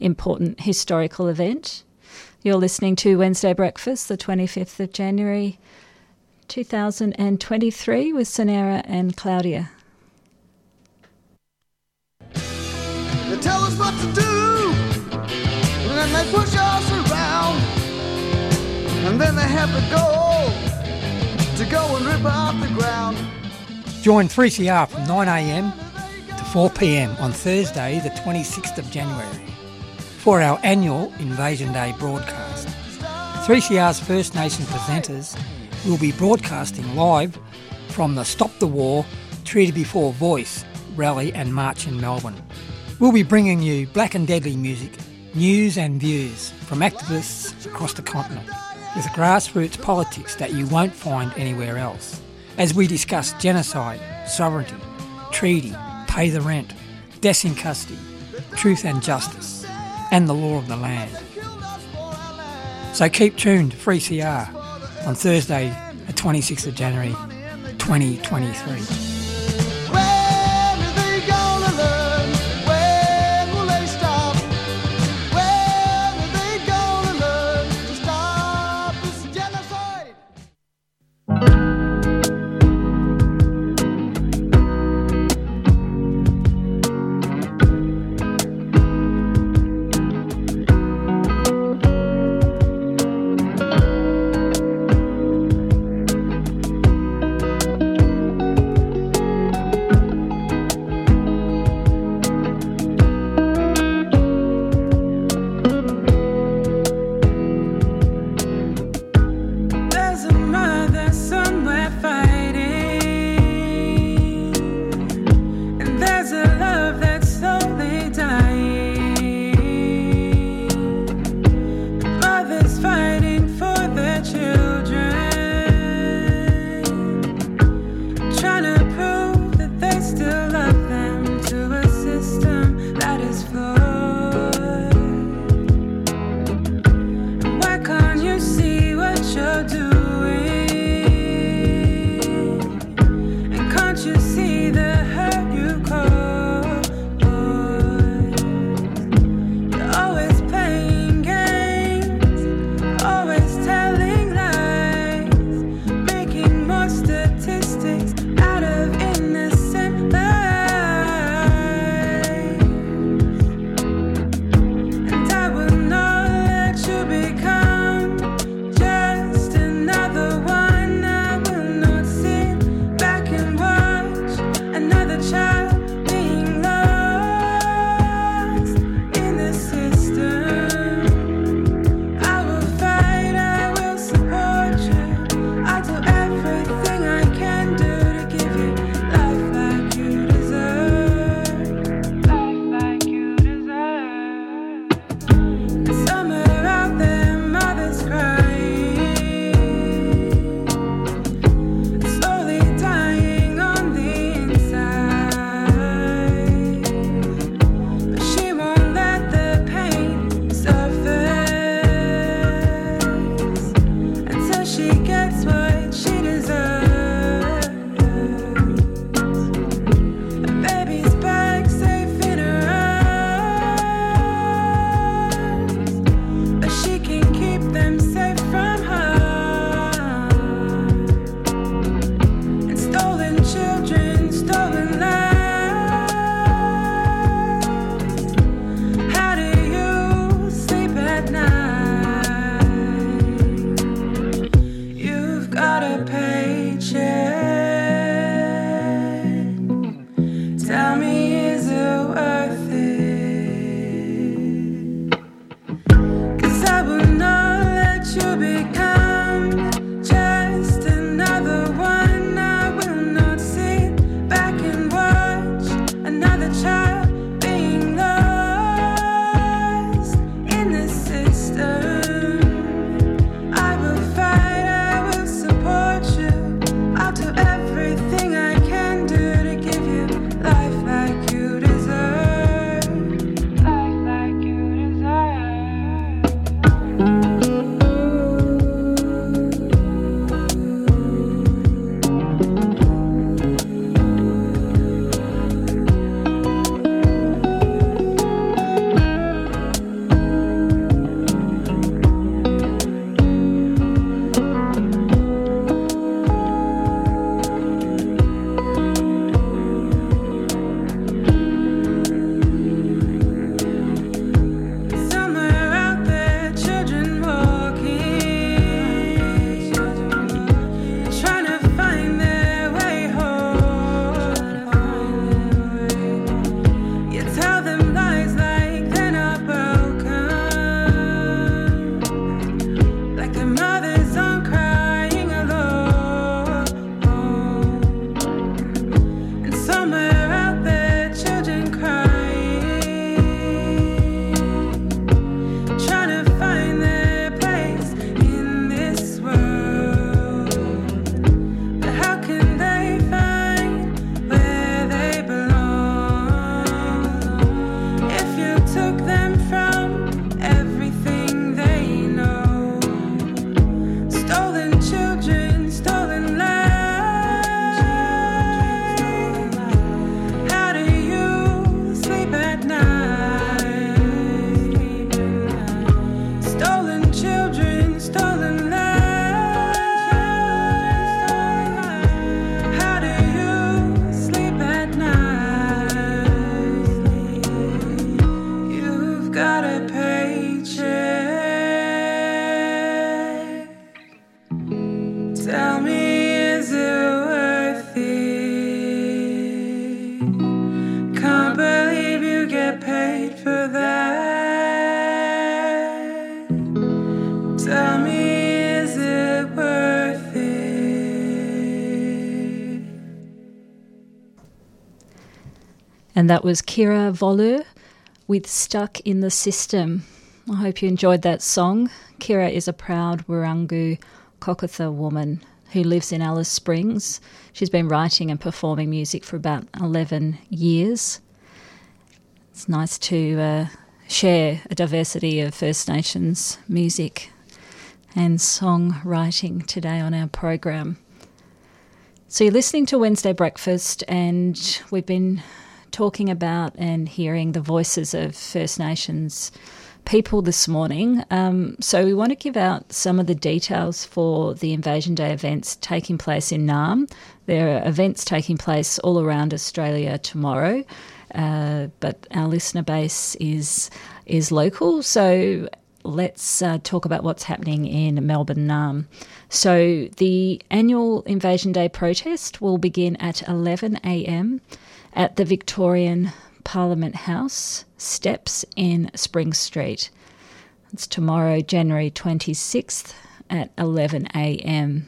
important historical event. You're listening to Wednesday Breakfast, the 25th of January 2023, with Sonera and Claudia. Tell us what to do and they push us around. And then they have to go to go and rip out the ground. Join 3CR from 9am to 4pm on Thursday, the 26th of January, for our annual Invasion Day broadcast. 3CR's First Nation presenters will be broadcasting live from the Stop the War Treaty Before Voice rally and march in Melbourne. We'll be bringing you black and deadly music news and views from activists across the continent with grassroots politics that you won't find anywhere else. As we discuss genocide, sovereignty, treaty, pay the rent, deaths in custody, truth and justice, and the law of the land. So keep tuned to 3CR on Thursday, the 26th of January 2023. And that was Kira Voleur with Stuck in the System. I hope you enjoyed that song. Kira is a proud Wirangu Kokatha woman who lives in Alice Springs. She's been writing and performing music for about 11 years. It's nice to uh, share a diversity of First Nations music and songwriting today on our program. So, you're listening to Wednesday Breakfast, and we've been talking about and hearing the voices of First Nations people this morning. Um, so, we want to give out some of the details for the Invasion Day events taking place in Naarm. There are events taking place all around Australia tomorrow, uh, but our listener base is is local. So, let's uh, talk about what's happening in Melbourne Naarm. So, the annual Invasion Day protest will begin at 11am at the Victorian Parliament House steps in Spring Street. It's tomorrow, January 26th at 11am.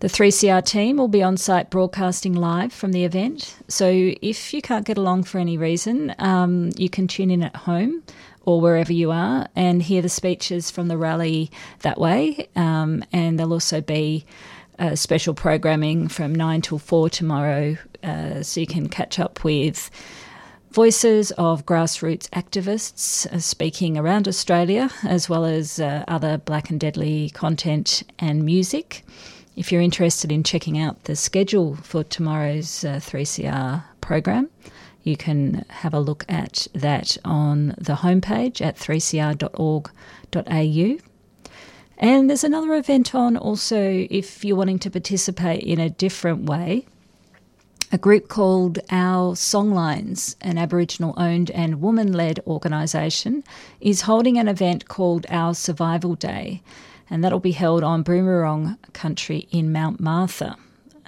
The 3CR team will be on site broadcasting live from the event. So if you can't get along for any reason, um, you can tune in at home or wherever you are and hear the speeches from the rally that way. Um, and there'll also be uh, special programming from 9 till 4 tomorrow uh, so you can catch up with voices of grassroots activists uh, speaking around Australia, as well as uh, other black and deadly content and music. If you're interested in checking out the schedule for tomorrow's uh, 3CR program, you can have a look at that on the homepage at 3cr.org.au. And there's another event on also if you're wanting to participate in a different way. A group called Our Songlines, an Aboriginal owned and woman led organisation, is holding an event called Our Survival Day and that'll be held on Boonwurrung country in Mount Martha,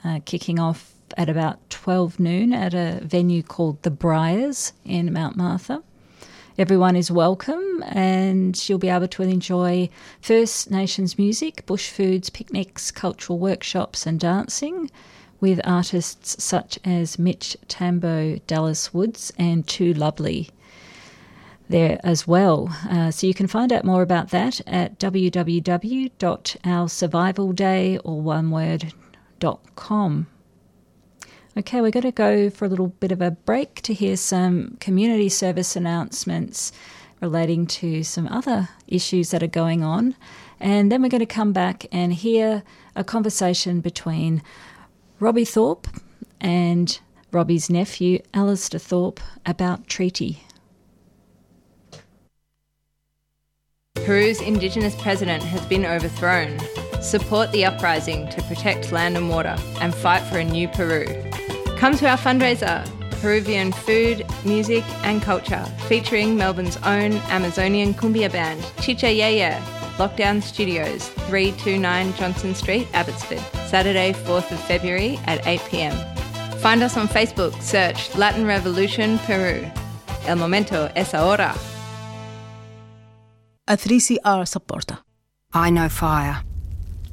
uh, kicking off at about 12 noon at a venue called The Briars in Mount Martha. Everyone is welcome, and you'll be able to enjoy First Nations music, bush foods, picnics, cultural workshops, and dancing with artists such as Mitch Tambo, Dallas Woods, and Too Lovely there as well. Uh, so you can find out more about that at www.oursurvivalday or oneword.com. Okay, we're going to go for a little bit of a break to hear some community service announcements relating to some other issues that are going on. And then we're going to come back and hear a conversation between Robbie Thorpe and Robbie's nephew, Alistair Thorpe, about treaty. Peru's indigenous president has been overthrown. Support the uprising to protect land and water and fight for a new Peru. Come to our fundraiser, Peruvian food, music, and culture, featuring Melbourne's own Amazonian cumbia band, Chicha Yaya, Lockdown Studios, 329 Johnson Street, Abbotsford, Saturday, 4th of February at 8 pm. Find us on Facebook, search Latin Revolution Peru. El momento es ahora a 3CR supporter. I know fire.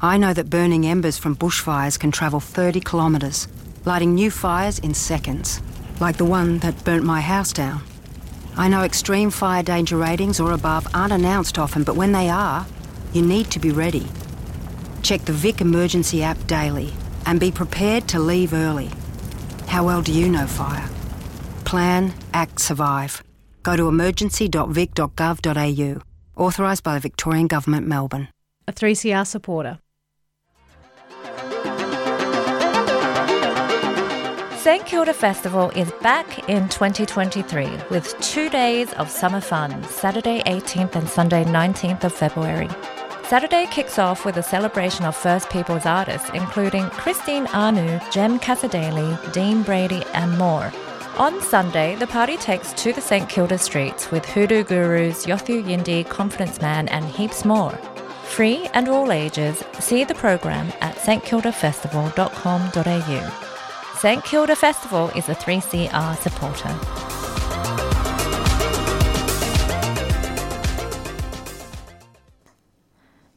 I know that burning embers from bushfires can travel 30 kilometres, lighting new fires in seconds, like the one that burnt my house down. I know extreme fire danger ratings or above aren't announced often, but when they are, you need to be ready. Check the Vic Emergency app daily and be prepared to leave early. How well do you know fire? Plan, act, survive. Go to emergency.vic.gov.au. Authorised by the Victorian Government, Melbourne. A 3CR supporter. St Kilda Festival is back in 2023 with two days of summer fun, Saturday 18th and Sunday 19th of February. Saturday kicks off with a celebration of First Peoples artists, including Christine Anu, Jem Cassar-Daley, Dean Brady, and more. On Sunday, the party takes to the St Kilda streets with Hoodoo Gurus, Yothu Yindi, Confidence Man, and heaps more. Free and all ages, see the program at stkildafestival.com.au. St Kilda Festival is a 3CR supporter.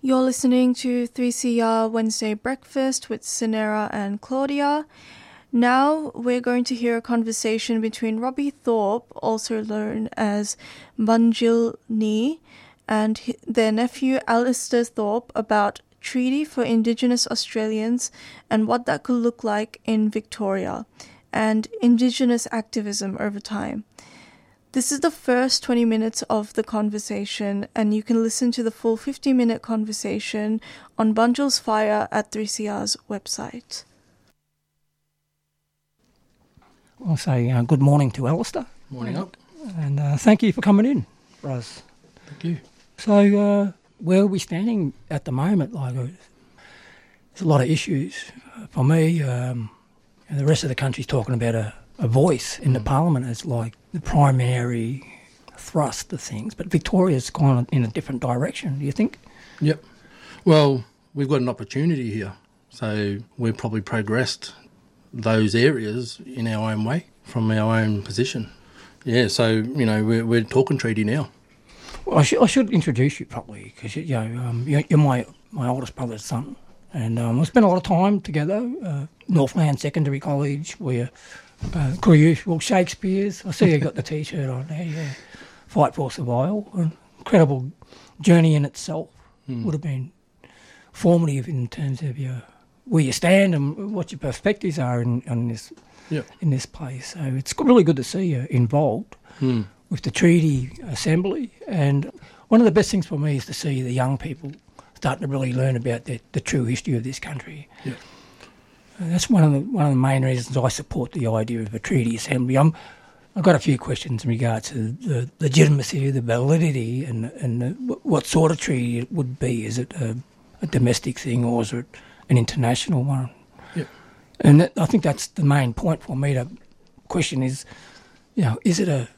You're listening to 3CR Wednesday Breakfast with Sinera and Claudia. Now we're going to hear a conversation between Robbie Thorpe, also known as Bunjil Nee, and their nephew Alistair Thorpe about treaty for Indigenous Australians and what that could look like in Victoria, and Indigenous activism over time. This is the first 20 minutes of the conversation, and you can listen to the full 50 minute conversation on Bunjil's Fire at 3CR's website. I'll say uh, good morning to Alistair. Morning up. And uh, thank you for coming in, Raz. Thank you. So, uh, where are we standing at the moment? Like, uh, there's a lot of issues uh, for me. Um, and the rest of the country's talking about a, a voice in the parliament as like the primary thrust of things, but Victoria's gone in a different direction. Do you think? Yep. Well, we've got an opportunity here. So we've probably progressed those areas in our own way from our own position. Yeah, so, you know, we're, we're talking treaty now. Well, I, should I should introduce you properly because you, you know um, you're, you're my my oldest brother's son, and um, we spent a lot of time together. Uh, Northland Secondary College, where uh, per usual Shakespeare's. I see you got the T-shirt on there. Yeah, fight for survival. An incredible journey in itself. Hmm. Would have been formative in terms of your where you stand and what your perspectives are in, in this Yep. in this place. So it's really good to see you involved Hmm. with the treaty assembly. And one of the best things for me is to see the young people starting to really learn about the, the true history of this country. Yeah. That's one of the one of the main reasons I support the idea of a treaty assembly. I'm, I've got a few questions in regard to the legitimacy, the validity, and and the, what sort of treaty it would be. Is it a, a domestic thing or is it an international one? Yeah. And that, I think that's the main point for me to question is, you know, is it a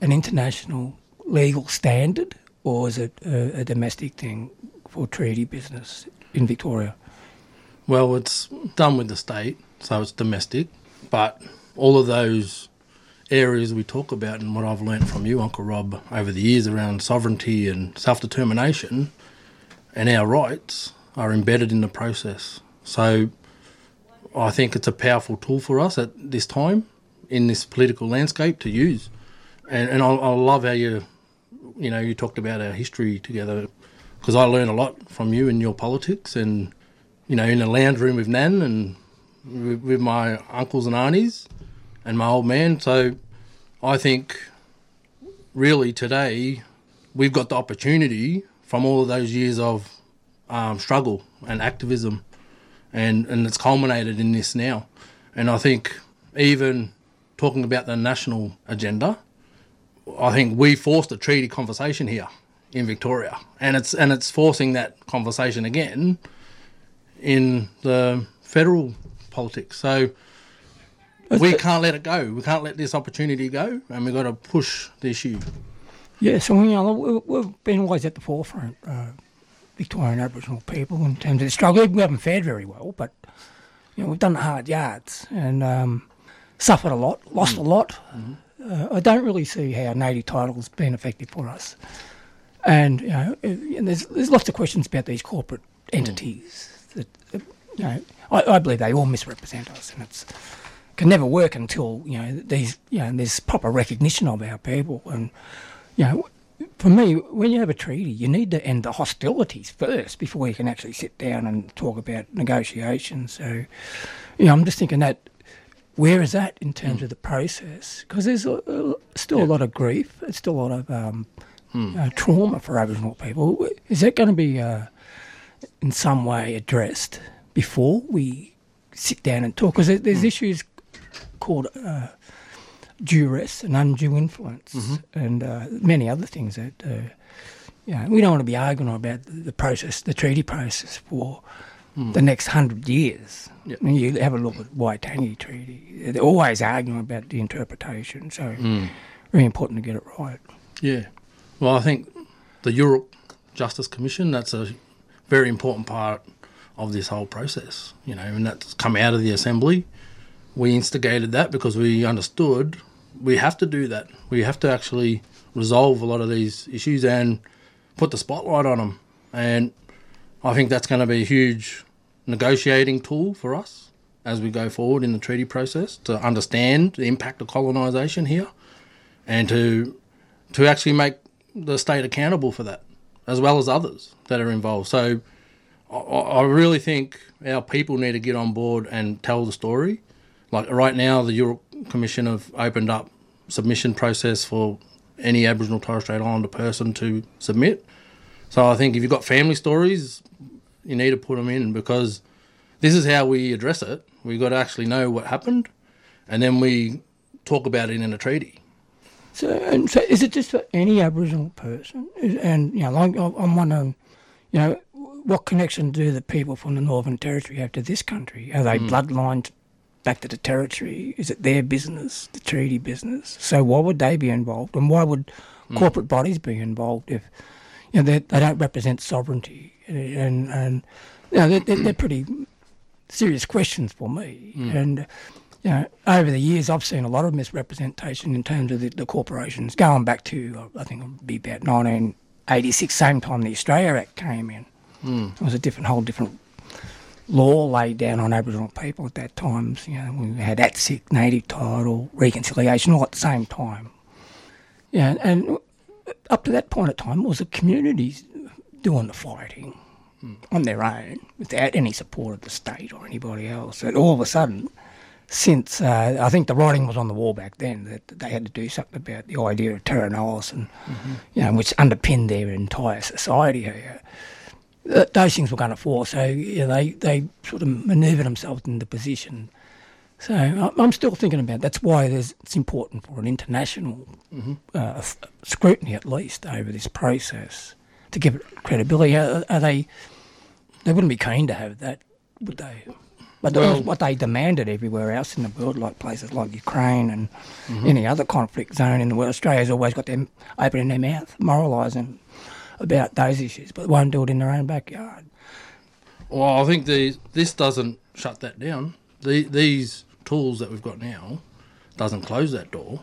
an international legal standard or is it a, a domestic thing for treaty business in Victoria? Well, it's done with the state, so it's domestic, but all of those areas we talk about and what I've learnt from you, Uncle Rob, over the years around sovereignty and self determination and our rights are embedded in the process. So I think it's a powerful tool for us at this time in this political landscape to use. And, and I, I love how you, you know, you talked about our history together because I learn a lot from you and your politics and, you know, in a lounge room with Nan and with, with my uncles and aunties and my old man. So I think really today we've got the opportunity from all of those years of um, struggle and activism, and, and it's culminated in this now. And I think even talking about the national agenda, I think we forced a treaty conversation here in Victoria, and it's and it's forcing that conversation again in the federal politics. So we can't let it go. We can't let this opportunity go, and we've got to push the issue. Yeah, so you know, we- we've been always at the forefront, uh, Victorian Aboriginal people, in terms of the struggle. We haven't fared very well, but you know, we've done the hard yards and um, suffered a lot, lost a lot. Uh, I don't really see how native title's been effective for us. And you know, and there's there's lots of questions about these corporate entities that, that you know, I, I believe they all misrepresent us, and it's can never work until you know these you know there's proper recognition of our people. And you know for me when you have a treaty you need to end the hostilities first before you can actually sit down and talk about negotiations. So you know I'm just thinking that where is that in terms of the process? Because there's a, a, still a lot of grief. There's still a lot of um, uh, trauma for Aboriginal people. Is that going to be uh, in some way addressed before we sit down and talk because there's issues called uh, duress and undue influence Mhm. and uh, many other things that uh, you know, we don't want to be arguing about the, process, the treaty process for Mm. the next hundred years. Yep. I mean, you have a look at Waitangi Treaty; they're always arguing about the interpretation. So, Mm. very important to get it right. Yeah. Well, I think the Yoorrook Justice Commission, that's a very important part of this whole process, you know, and that's come out of the Assembly. We instigated that because we understood we have to do that. We have to actually resolve a lot of these issues and put the spotlight on them. And I think that's going to be a huge negotiating tool for us as we go forward in the treaty process to understand the impact of colonisation here and to to actually make the state accountable for that as well as others that are involved. So I, I really think our people need to get on board and tell the story. Like right now, the Yoorrook Commission have opened up submission process for any Aboriginal Torres Strait Islander person to submit. So I think if you've got family stories, you need to put them in because this is how we address it. We've got to actually know what happened, and then we talk about it in a treaty. So, and so is it just for any Aboriginal person? And you know, like I'm wondering, you know, what connection do the people from the Northern Territory have to this country? Are they mm. bloodlined back to the territory? Is it their business, the treaty business? So why would they be involved, and why would mm. corporate bodies be involved if you know they, they don't represent sovereignty? And and you know, they're, they're pretty serious questions for me. Mm. And you know, over the years, I've seen a lot of misrepresentation in terms of the, the corporations, going back to I think it'll be about 1986, same time the Australia Act came in. Mm. It was a different, whole different law laid down on Aboriginal people at that time. You know, we had ATSIC, native title, reconciliation, all at the same time. Yeah, and up to that point of time, it was the communities doing the fighting mm. on their own without any support of the state or anybody else. And all of a sudden, since uh, I think the writing was on the wall back then that they had to do something about the idea of terra nullius and mm-hmm. you know which underpinned their entire society. Uh, those things were going to fall, so yeah, they they sort of manoeuvred themselves into position. So I'm still thinking about that's why it's important for an international mm-hmm. uh, scrutiny at least over this process to give it credibility. Are, are they? They wouldn't be keen to have that, would they? But well, what they demanded everywhere else in the world, like places like Ukraine and mm-hmm. any other conflict zone in the world, Australia's always got them opening their mouth, moralising about those issues, but won't do it in their own backyard. Well, I think this doesn't shut that down. The, these tools that we've got now doesn't close that door.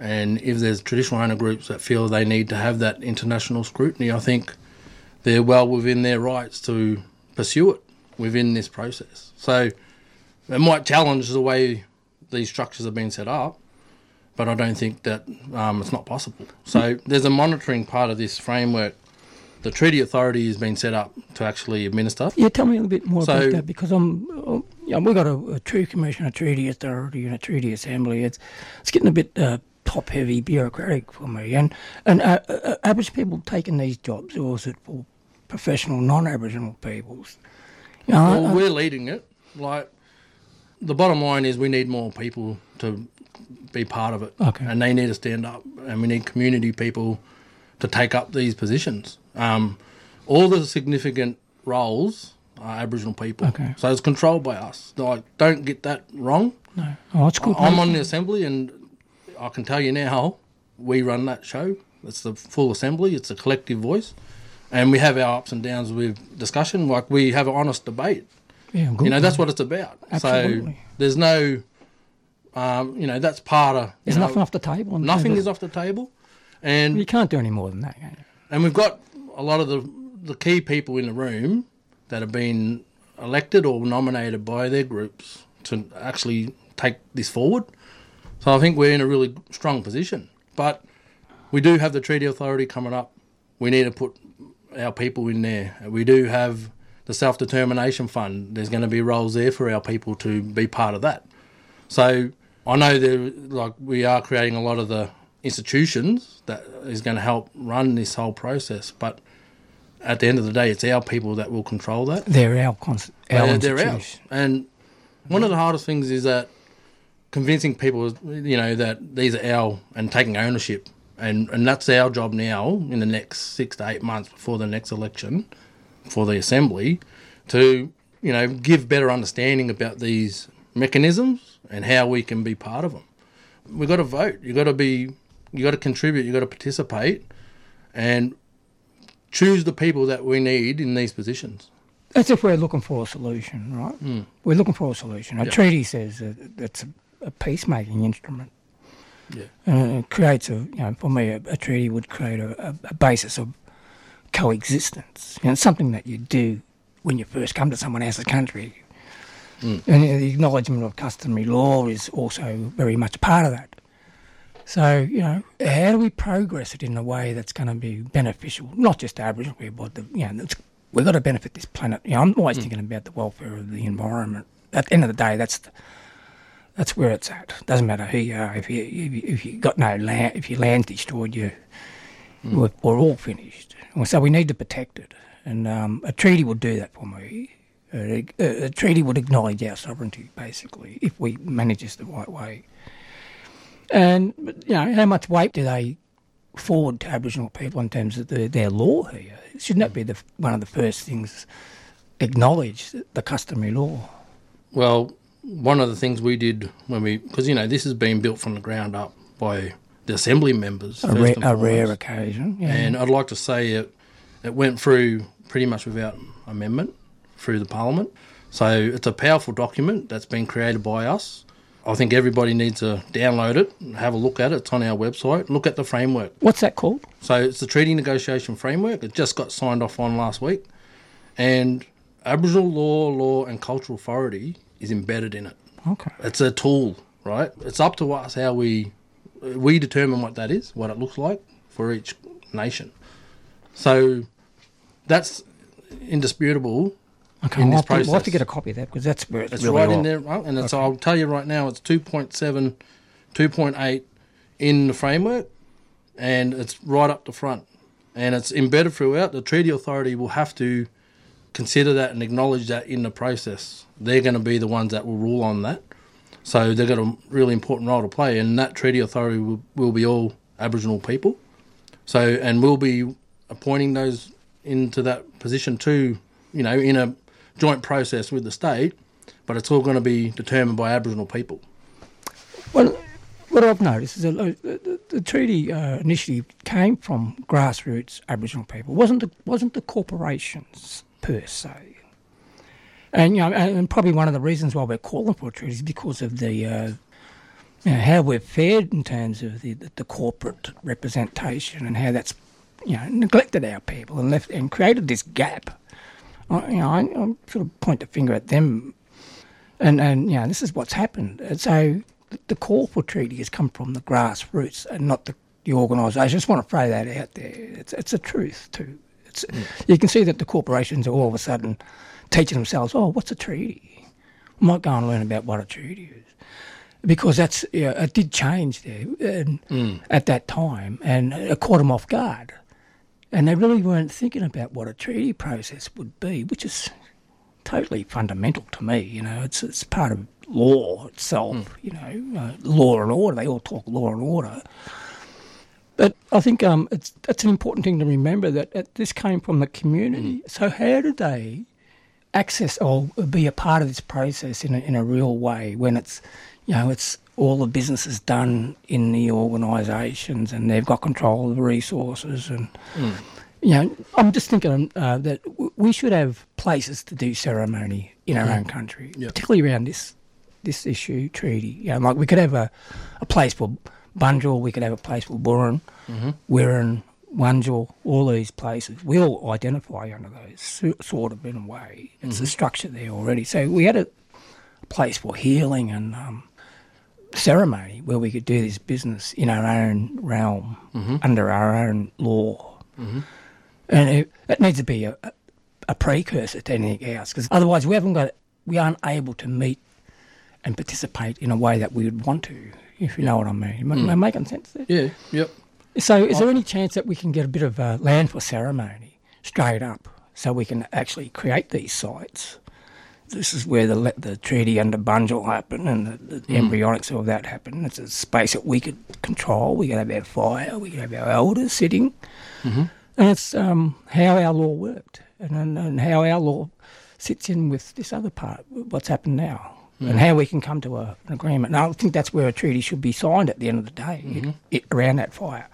And if there's traditional owner groups that feel they need to have that international scrutiny, I think they're well within their rights to pursue it within this process. So it might challenge the way these structures have been set up, but I don't think that um, it's not possible. So there's a monitoring part of this framework. The treaty authority has been set up to actually administer. Yeah, tell me a little bit more so, about that because I'm, uh, yeah, we've got a, a true commission, a treaty authority, and a treaty assembly. It's it's getting a bit uh, top heavy, bureaucratic for me. And and uh, uh, Aboriginal people taking these jobs, or is it for professional non-Aboriginal peoples? You know, well, we're leading it. Like the bottom line is, we need more people to be part of it, okay. and they need to stand up, and we need community people to take up these positions. Um, all the significant roles are Aboriginal people, okay. so it's controlled by us. Like, don't get that wrong. No, oh, it's good. I'm on the assembly, and I can tell you now, we run that show. It's the full assembly. It's a collective voice and we have our ups and downs with discussion. Like we have an honest debate. Yeah, good. You know, that's what it's about. Absolutely. So there's no, um, you know, that's part of. There's know, nothing off the table. Nothing is off the table, and you can't do any more than that. And we've got a lot of the the key people in the room that have been elected or nominated by their groups to actually take this forward. So I think we're in a really strong position. But we do have the treaty authority coming up. We need to put our people in there. We do have the self determination fund. There's going to be roles there for our people to be part of that. So I know there, like we are creating a lot of the institutions that is going to help run this whole process, but at the end of the day, it's our people that will control that. They're our, cons- our they're, they're ours. And one of the hardest things is that convincing people, you know, that these are our and taking ownership and and that's our job now in the next six to eight months before the next election for the assembly to you know give better understanding about these mechanisms and how we can be part of them. We've got to vote. You've got to be. You got to contribute. You got to participate, and choose the people that we need in these positions. That's if we're looking for a solution, right? Mm. We're looking for a solution. A yep. treaty says that it's a, peacemaking instrument. Yeah. Uh, it creates a, you know, for me, a, a treaty would create a, a, basis of coexistence. You know, something that you do when you first come to someone else's country. Mm. And the acknowledgement of customary law is also very much a part of that. So, you know, how do we progress it in a way that's going to be beneficial, not just to Aboriginal people, but, the, you know, it's, we've got to benefit this planet. You know, I'm always thinking about the welfare of the environment. At the end of the day, that's the, that's where it's at. Doesn't matter who you are. If you if you, if you got no land, if your land's destroyed, you we're, we're all finished. So we need to protect it, and um, a treaty would do that for me. A, a, a treaty would acknowledge our sovereignty, basically, if we manage this the right way. And you know, how much weight do they forward to Aboriginal people in terms of the, their law here? Shouldn't that be the, one of the first things acknowledged, the customary law? Well, one of the things we did when we, because you know this has been built from the ground up by the assembly members. A, rare, a rare occasion. Yeah. And I'd like to say it, it went through pretty much without amendment through the Parliament. So it's a powerful document that's been created by us. I think everybody needs to download it, have a look at it. It's on our website. Look at the framework. What's that called? So it's the treaty negotiation framework. It just got signed off on last week, and Aboriginal law, law, and cultural authority is embedded in it. Okay. It's a tool, right? It's up to us how we we determine what that is, what it looks like for each nation. So that's indisputable Okay, in I'll this have, to, process. we'll have to get a copy of that because that's where it's, It's really right in there, right? and it's, I'll tell you right now, it's 2.7, 2.8 in the framework, and it's right up the front, and it's embedded throughout. The treaty authority will have to consider that and acknowledge that in the process. They're going to be the ones that will rule on that, so they've got a really important role to play, and that treaty authority will, will be all Aboriginal people. So, and we'll be appointing those into that position too, you know, in a joint process with the state, but it's all going to be determined by Aboriginal people. Well, what I've noticed is that uh, the, the, the treaty uh, initiative came from grassroots Aboriginal people. wasn't the wasn't the corporations per se. And you know, and, probably one of the reasons why we're calling for a treaty is because of the uh, you know, how we've fared in terms of the, the corporate representation and how that's you know neglected our people and left and created this gap. I, you know, I, I sort of point the finger at them, and and you know this is what's happened. And so the call for treaty has come from the grassroots and not the, the organisation. I just want to throw that out there. It's it's a truth too. It's mm. you can see that the corporations are all of a sudden teaching themselves, oh, what's a treaty? I might go and learn about what a treaty is. Because that's yeah, it did change there and, mm. at that time, and it caught them off guard, and they really weren't thinking about what a treaty process would be, which is totally fundamental to me. You know, it's it's part of law itself. You know, uh, law and order. They all talk law and order. But I think um, it's that's an important thing to remember that uh, this came from the community. So how did they access or be a part of this process in a, in a real way when it's you know it's all the business is done in the organisations and they've got control of the resources and you know, I'm just thinking uh, that w- we should have places to do ceremony in our Mm. own country, particularly around this this issue treaty. You know, like we could have a, a place for Bunjil, we could have a place for Burren, Mhm. Wirran, Wunjil, all these places. We all identify under those so- sort of in a way. It's a Mhm. structure there already. So we had a, a place for healing and um, ceremony where we could do this business in our own realm, Mhm. under our own law. Mhm. And it, it needs to be a, a- precursor to anything else, because otherwise we haven't got, we aren't able to meet and participate in a way that we would want to, if you know what I mean. Am I- Am I Mm. making sense there? Yeah, yep. So, is there any chance that we can get a bit of uh, land for ceremony straight up, so we can actually create these sites? This is where the the treaty under Bunjil happened, and the, the Mm. embryonics of that happened. It's a space that we could control. We could have our fire. We could have our elders sitting, Mhm. and it's um, how our law worked, and, and and how our law sits in with this other part, what's happened now, Mm. and how we can come to a, an agreement. And I think that's where a treaty should be signed at the end of the day, Mhm. it, around that fire.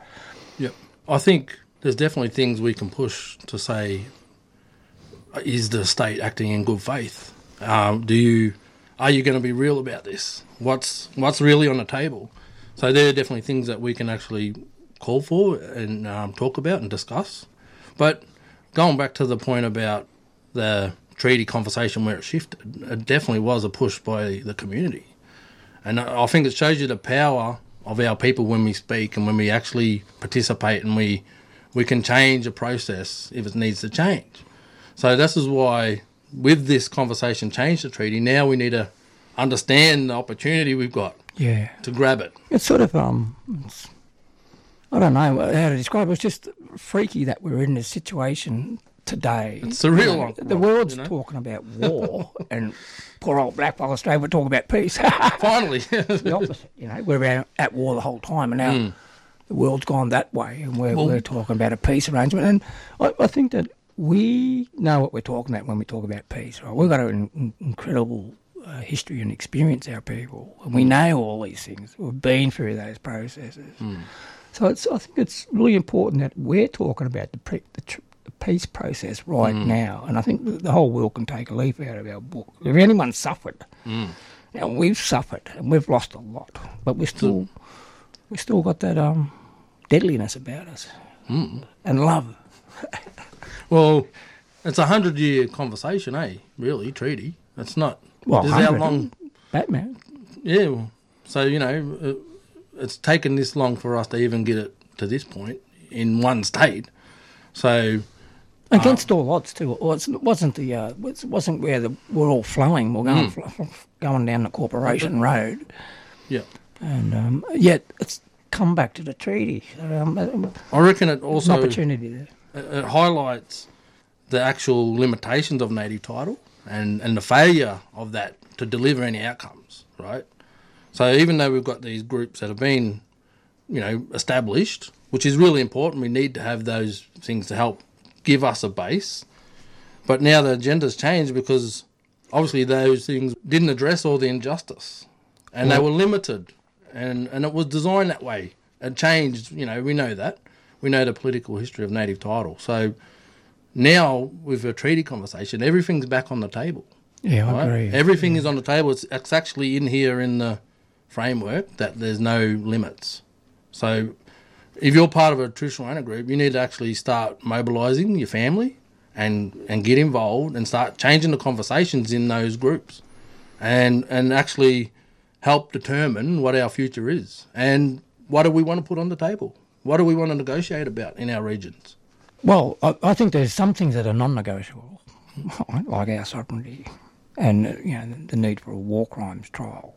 Yep. I think there's definitely things we can push to say, uh, is the state acting in good faith? Um, do you, are you going to be real about this? What's what's really on the table? So there are definitely things that we can actually call for and um, talk about and discuss. But going back to the point about the treaty conversation where it shifted. It definitely was a push by the community. And I think it shows you the power of our people when we speak and when we actually participate and we we can change a process if it needs to change. So this is why with this conversation change the treaty, now we need to understand the opportunity we've got Yeah. to grab it. It's sort of um, it's, I don't know how to describe. it. It's just freaky that we're in this situation today. It's surreal, You know, the world's you know? talking about war, and poor old blackball Australia we're talking about peace. Finally, the opposite. You know, we're at, at war the whole time, and now Mm. the world's gone that way, and we're, Well- we're talking about a peace arrangement. And I, I think that we know what we're talking about when we talk about peace. Right? We've got an in, incredible uh, history and experience, our people, and we know all these things. We've been through those processes. Mm. So it's, I think it's really important that we're talking about the, pre, the, tr- the peace process right Mm. now. And I think the, the whole world can take a leaf out of our book. If anyone suffered, Mm. and we've suffered and we've lost a lot, but we still we still got that um, deadliness about us Mm. and love. Well, it's a hundred year conversation, eh? Really, treaty. It's not. Well, this is how 100, long. Batman. Yeah. well, So you know, it, it's taken this long for us to even get it to this point in one state. So Against all odds too. It was- it wasn't the uh, it wasn't where the, we're all flowing. We're going Mm. going down the corporation road, yeah, and um, yet it's come back to the treaty. Um, I reckon it also an opportunity there. It, highlights the actual limitations of native title and and the failure of that to deliver any outcomes. Right. So even though we've got these groups that have been, you know, established, which is really important, we need to have those things to help give us a base. But now the agenda's changed because obviously those things didn't address all the injustice, and they were limited, and and it was designed that way. It changed, you know, we know that. We know the political history of native title. So now with a treaty conversation, everything's back on the table. Yeah, I agree. Everything is on the table. It's, it's actually in here in the framework that there's no limits. So if you're part of a traditional owner group, you need to actually start mobilising your family and and get involved and start changing the conversations in those groups, and and actually help determine what our future is and what do we want to put on the table. What do we want to negotiate about in our regions? Well, I, I think there's some things that are non-negotiable, like our sovereignty, and you know the, the need for a war crimes trial.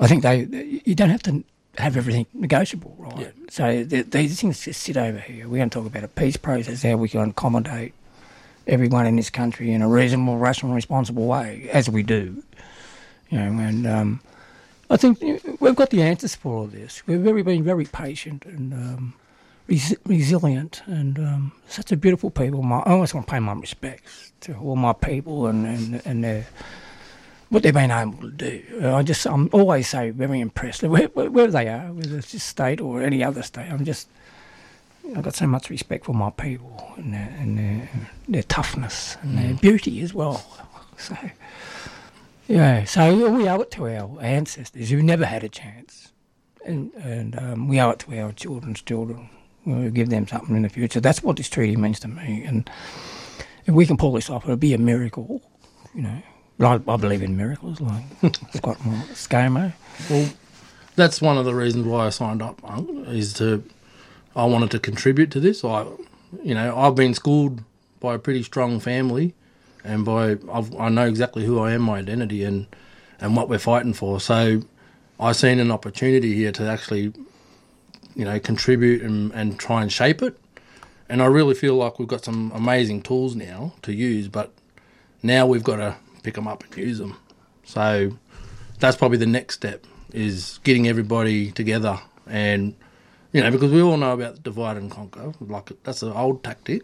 I think they you don't have to have everything negotiable, right? So th- these things just sit over here. We're going to talk about a peace process, how we can accommodate everyone in this country in a reasonable, rational, responsible way, as we do. You know, and um, I think we've got the answers for all this. We've very been very patient and um, res- resilient, and um, such a beautiful people. My, I always want to pay my respects to all my people and and, and their what they've been able to do. Uh, I just I'm always so very impressed where, where, they are, whether it's this state or any other state. I'm just I've got so much respect for my people and their, and their, their toughness and their beauty as well. So yeah, so we owe it to our ancestors who never had a chance, and and um, we owe it to our children's children. We'll give them something in the future. That's what this treaty means to me, and if we can pull this off, it'll be a miracle. You know, I, I believe in miracles, like Scott Moore, ScoMo. Well, that's one of the reasons why I signed up. Unc, Is to I wanted to contribute to this. I, you know, I've been schooled by a pretty strong family, and by I've, I know exactly who I am, my identity, and and what we're fighting for. So I seen an opportunity here to actually, you know, contribute and and try and shape it. And I really feel like we've got some amazing tools now to use, but now we've got to pick them up and use them. So that's probably the next step is getting everybody together and you know because we all know about divide and conquer like that's an old tactic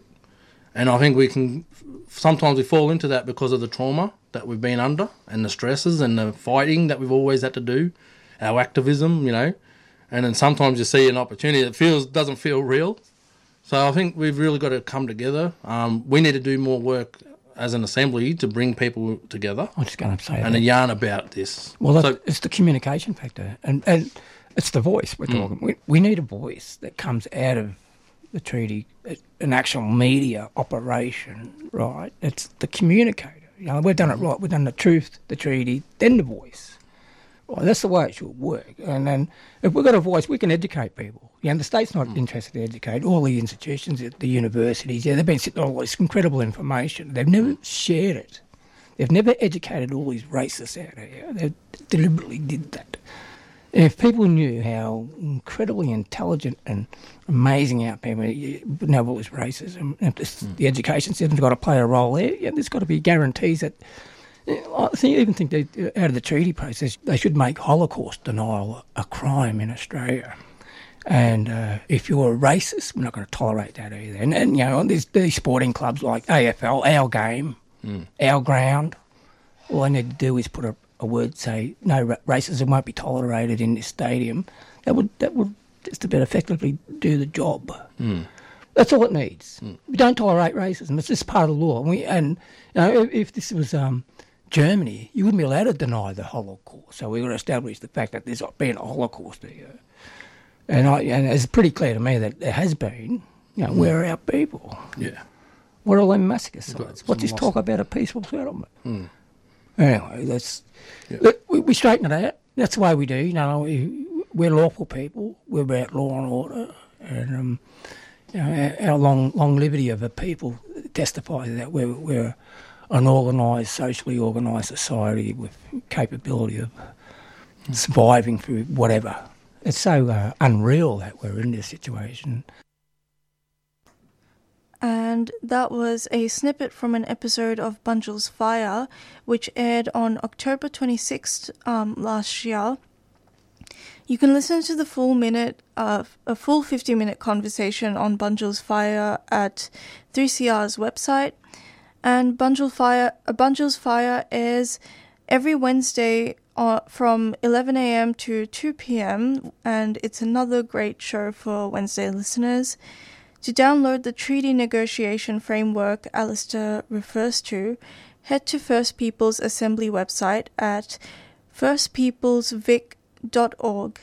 and i think we can sometimes we fall into that because of the trauma that we've been under and the stresses and the fighting that we've always had to do our activism you know and then sometimes you see an opportunity that feels doesn't feel real so i think we've really got to come together um, we need to do more work as an assembly to bring people together I'm just going to say and that. a yarn about this Well, So- it's the communication factor, and and it's the voice we're Mm. talking. We, we need a voice that comes out of the treaty, an actual media operation, right? It's the communicator. You know, we've done it mm-hmm. right. We've done the truth, the treaty, then the voice. Well, that's the way it should work. And then if we've got a voice, we can educate people. You know, the state's not mm. interested in educate. All the institutions, the universities, yeah, they've been sitting on all this incredible information. They've never mm. shared it. They've never educated all these racists out here. They deliberately did that. If people knew how incredibly intelligent and amazing our people would know what was racism, if this, the education system's got to play a role there, yeah, there's got to be guarantees that I think, even think they, out of the treaty process, they should make Holocaust denial a crime in Australia. And uh, if you're a racist, we're not going to tolerate that either. And, and you know, there's these sporting clubs like AFL, our game, Mm. our ground. All I need to do is put a, a word say no ra- racism won't be tolerated in this stadium. That would that would just about effectively do the job. Mm. That's all it needs. We don't tolerate racism. It's just part of the law. And, we, and you know, if, if this was um, Germany, you wouldn't be allowed to deny the Holocaust. So we've got to establish the fact that there's been a Holocaust here. And, I, and it's pretty clear to me that there has been. You know, where are our people? Yeah. What are all them massacre sites? What's this talk about a peaceful settlement? Mm. Anyway, that's we, we straighten it out. That's the way we do. You know, we, we're lawful people. We're about law and order, and um, you know, our, our long longevity of a people testifies that we're we're an organised, socially organised society with capability of surviving through whatever. It's so uh, unreal that we're in this situation. And that was a snippet from an episode of Bunjil's Fire, which aired on October 26th um, last year. You can listen to the full minute, uh, a full 50 minute conversation on Bunjil's Fire at 3CR's website. And Bunjil Fire, uh, Bunjil's Fire airs every Wednesday uh, from 11 a.m. to 2 p.m. And it's another great show for Wednesday listeners. To download the treaty negotiation framework Alistair refers to, head to First Peoples Assembly website at firstpeoplesvic.org.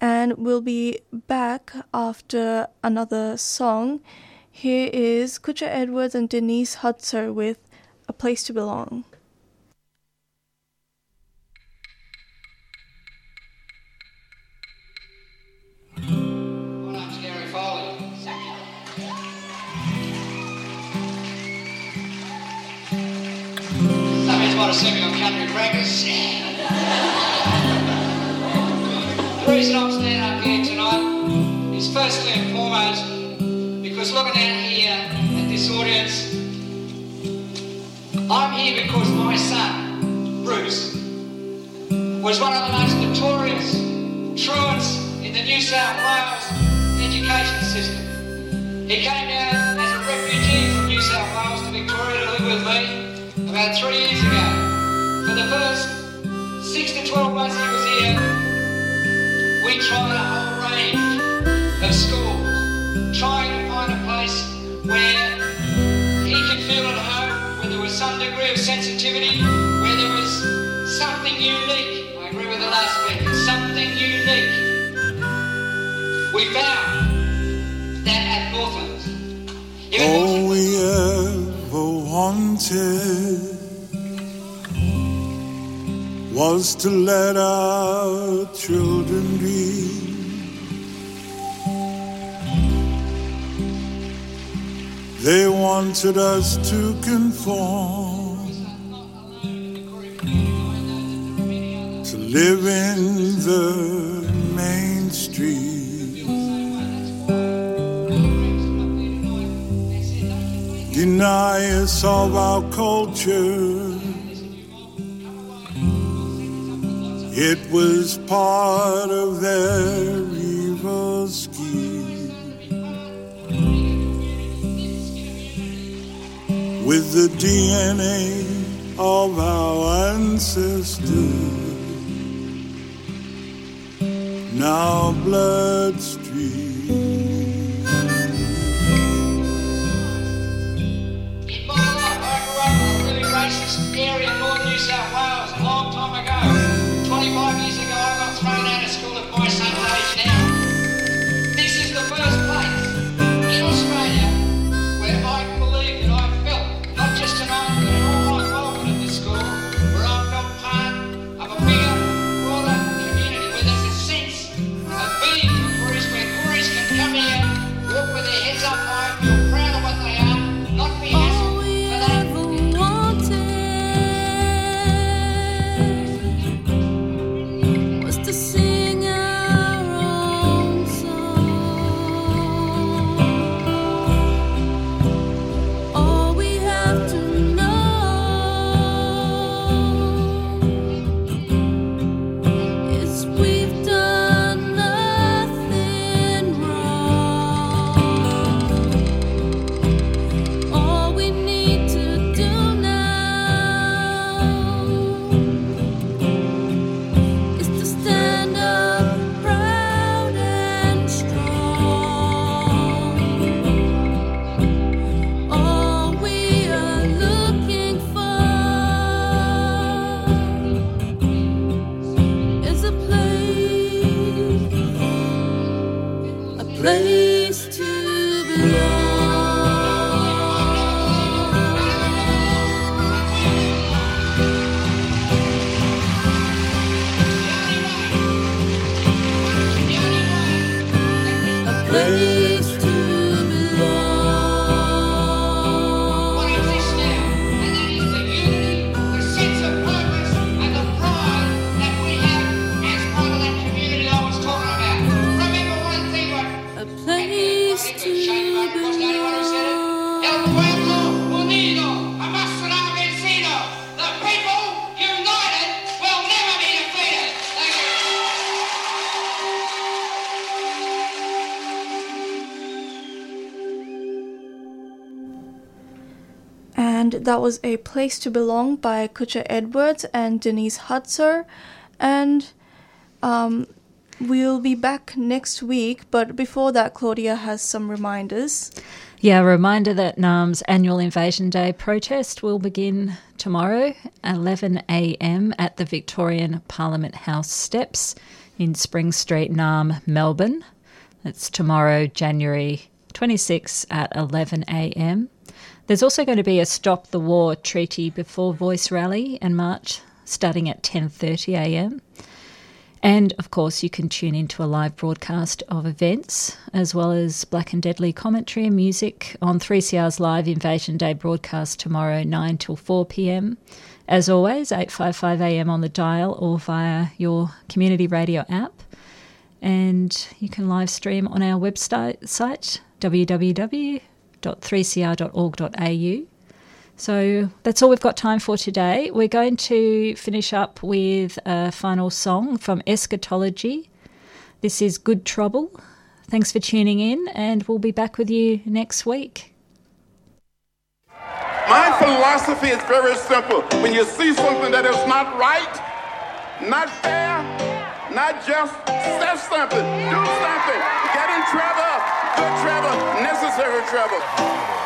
And we'll be back after another song. Here is Kutcha Edwards and Denise Hudso with A Place to Belong. name's Means what on country crackers. the reason I'm standing up here tonight is firstly and foremost because looking out here at this audience, I'm here because my son, Bruce, was one of the most notorious truants in the New South Wales education system. He came down as a refugee from New South Wales to Victoria to live with me about three years ago. For the first six to 12 months he was here, we tried a whole range of schools, trying to find a place where he could feel at home, where there was some degree of sensitivity, where there was something unique. I agree with the last speaker, something unique. We found that at Northlands. All we ever wanted was to let our children dream. They wanted us to conform to live in the mainstream. Deny us of our culture. It was part of their evil scheme. With the DNA of our ancestors, now bloodstream. That was A Place to Belong by Kutcha Edwards and Denise Hutzer. And um, we'll be back next week, but before that, Claudia has some reminders. Yeah, a reminder that Naarm's annual Invasion Day protest will begin tomorrow, 11 a.m. at the Victorian Parliament House steps in Spring Street, NAM, Melbourne. That's tomorrow, January 26 at 11 a.m. There's also going to be a Stop the War Treaty Before Voice rally and march starting at 10:30 a.m. And of course, you can tune into a live broadcast of events as well as Black and Deadly commentary and music on 3CR's live Invasion Day broadcast tomorrow 9 till 4 pm. As always, 855 am on the dial or via your community radio app. And you can live stream on our website site www.3cr.org.au. So that's all we've got time for today. We're going to finish up with a final song from Eschatology. This is Good Trouble. Thanks for tuning in, and we'll be back with you next week. My philosophy is very simple. When you see something that is not right, not fair, not just, say something, do something, get in trouble, good trouble, necessary trouble.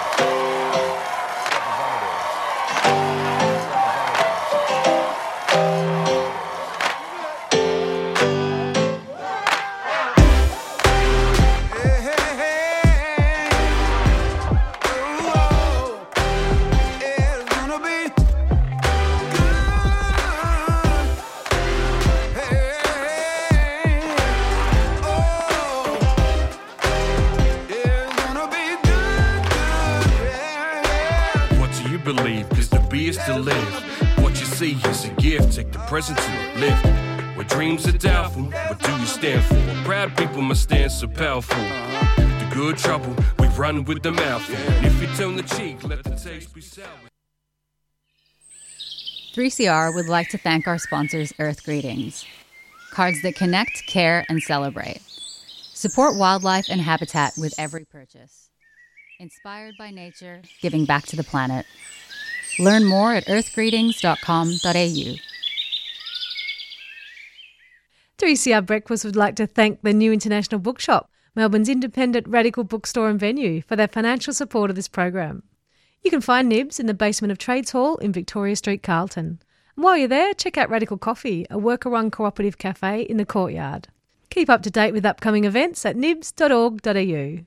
Believe? Cause the be is to live. What you see is a gift. Take the present to lift. Where dreams are doubtful, what do you stand for? Proud people must stand so powerful. The good trouble, we run with the. And if you turn the cheek, let the taste be sour. 3CR would like to thank our sponsors, Earth Greetings. Cards that connect, care, and celebrate. Support wildlife and habitat with every purchase. Inspired by nature, giving back to the planet. Learn more at earthgreetings.com.au. 3CR Breakfast would like to thank the New International Bookshop, Melbourne's independent radical bookstore and venue, for their financial support of this program. You can find Nibs in the basement of Trades Hall in Victoria Street, Carlton. And while you're there, check out Radical Coffee, a worker run cooperative cafe in the courtyard. Keep up to date with upcoming events at nibs.org.au.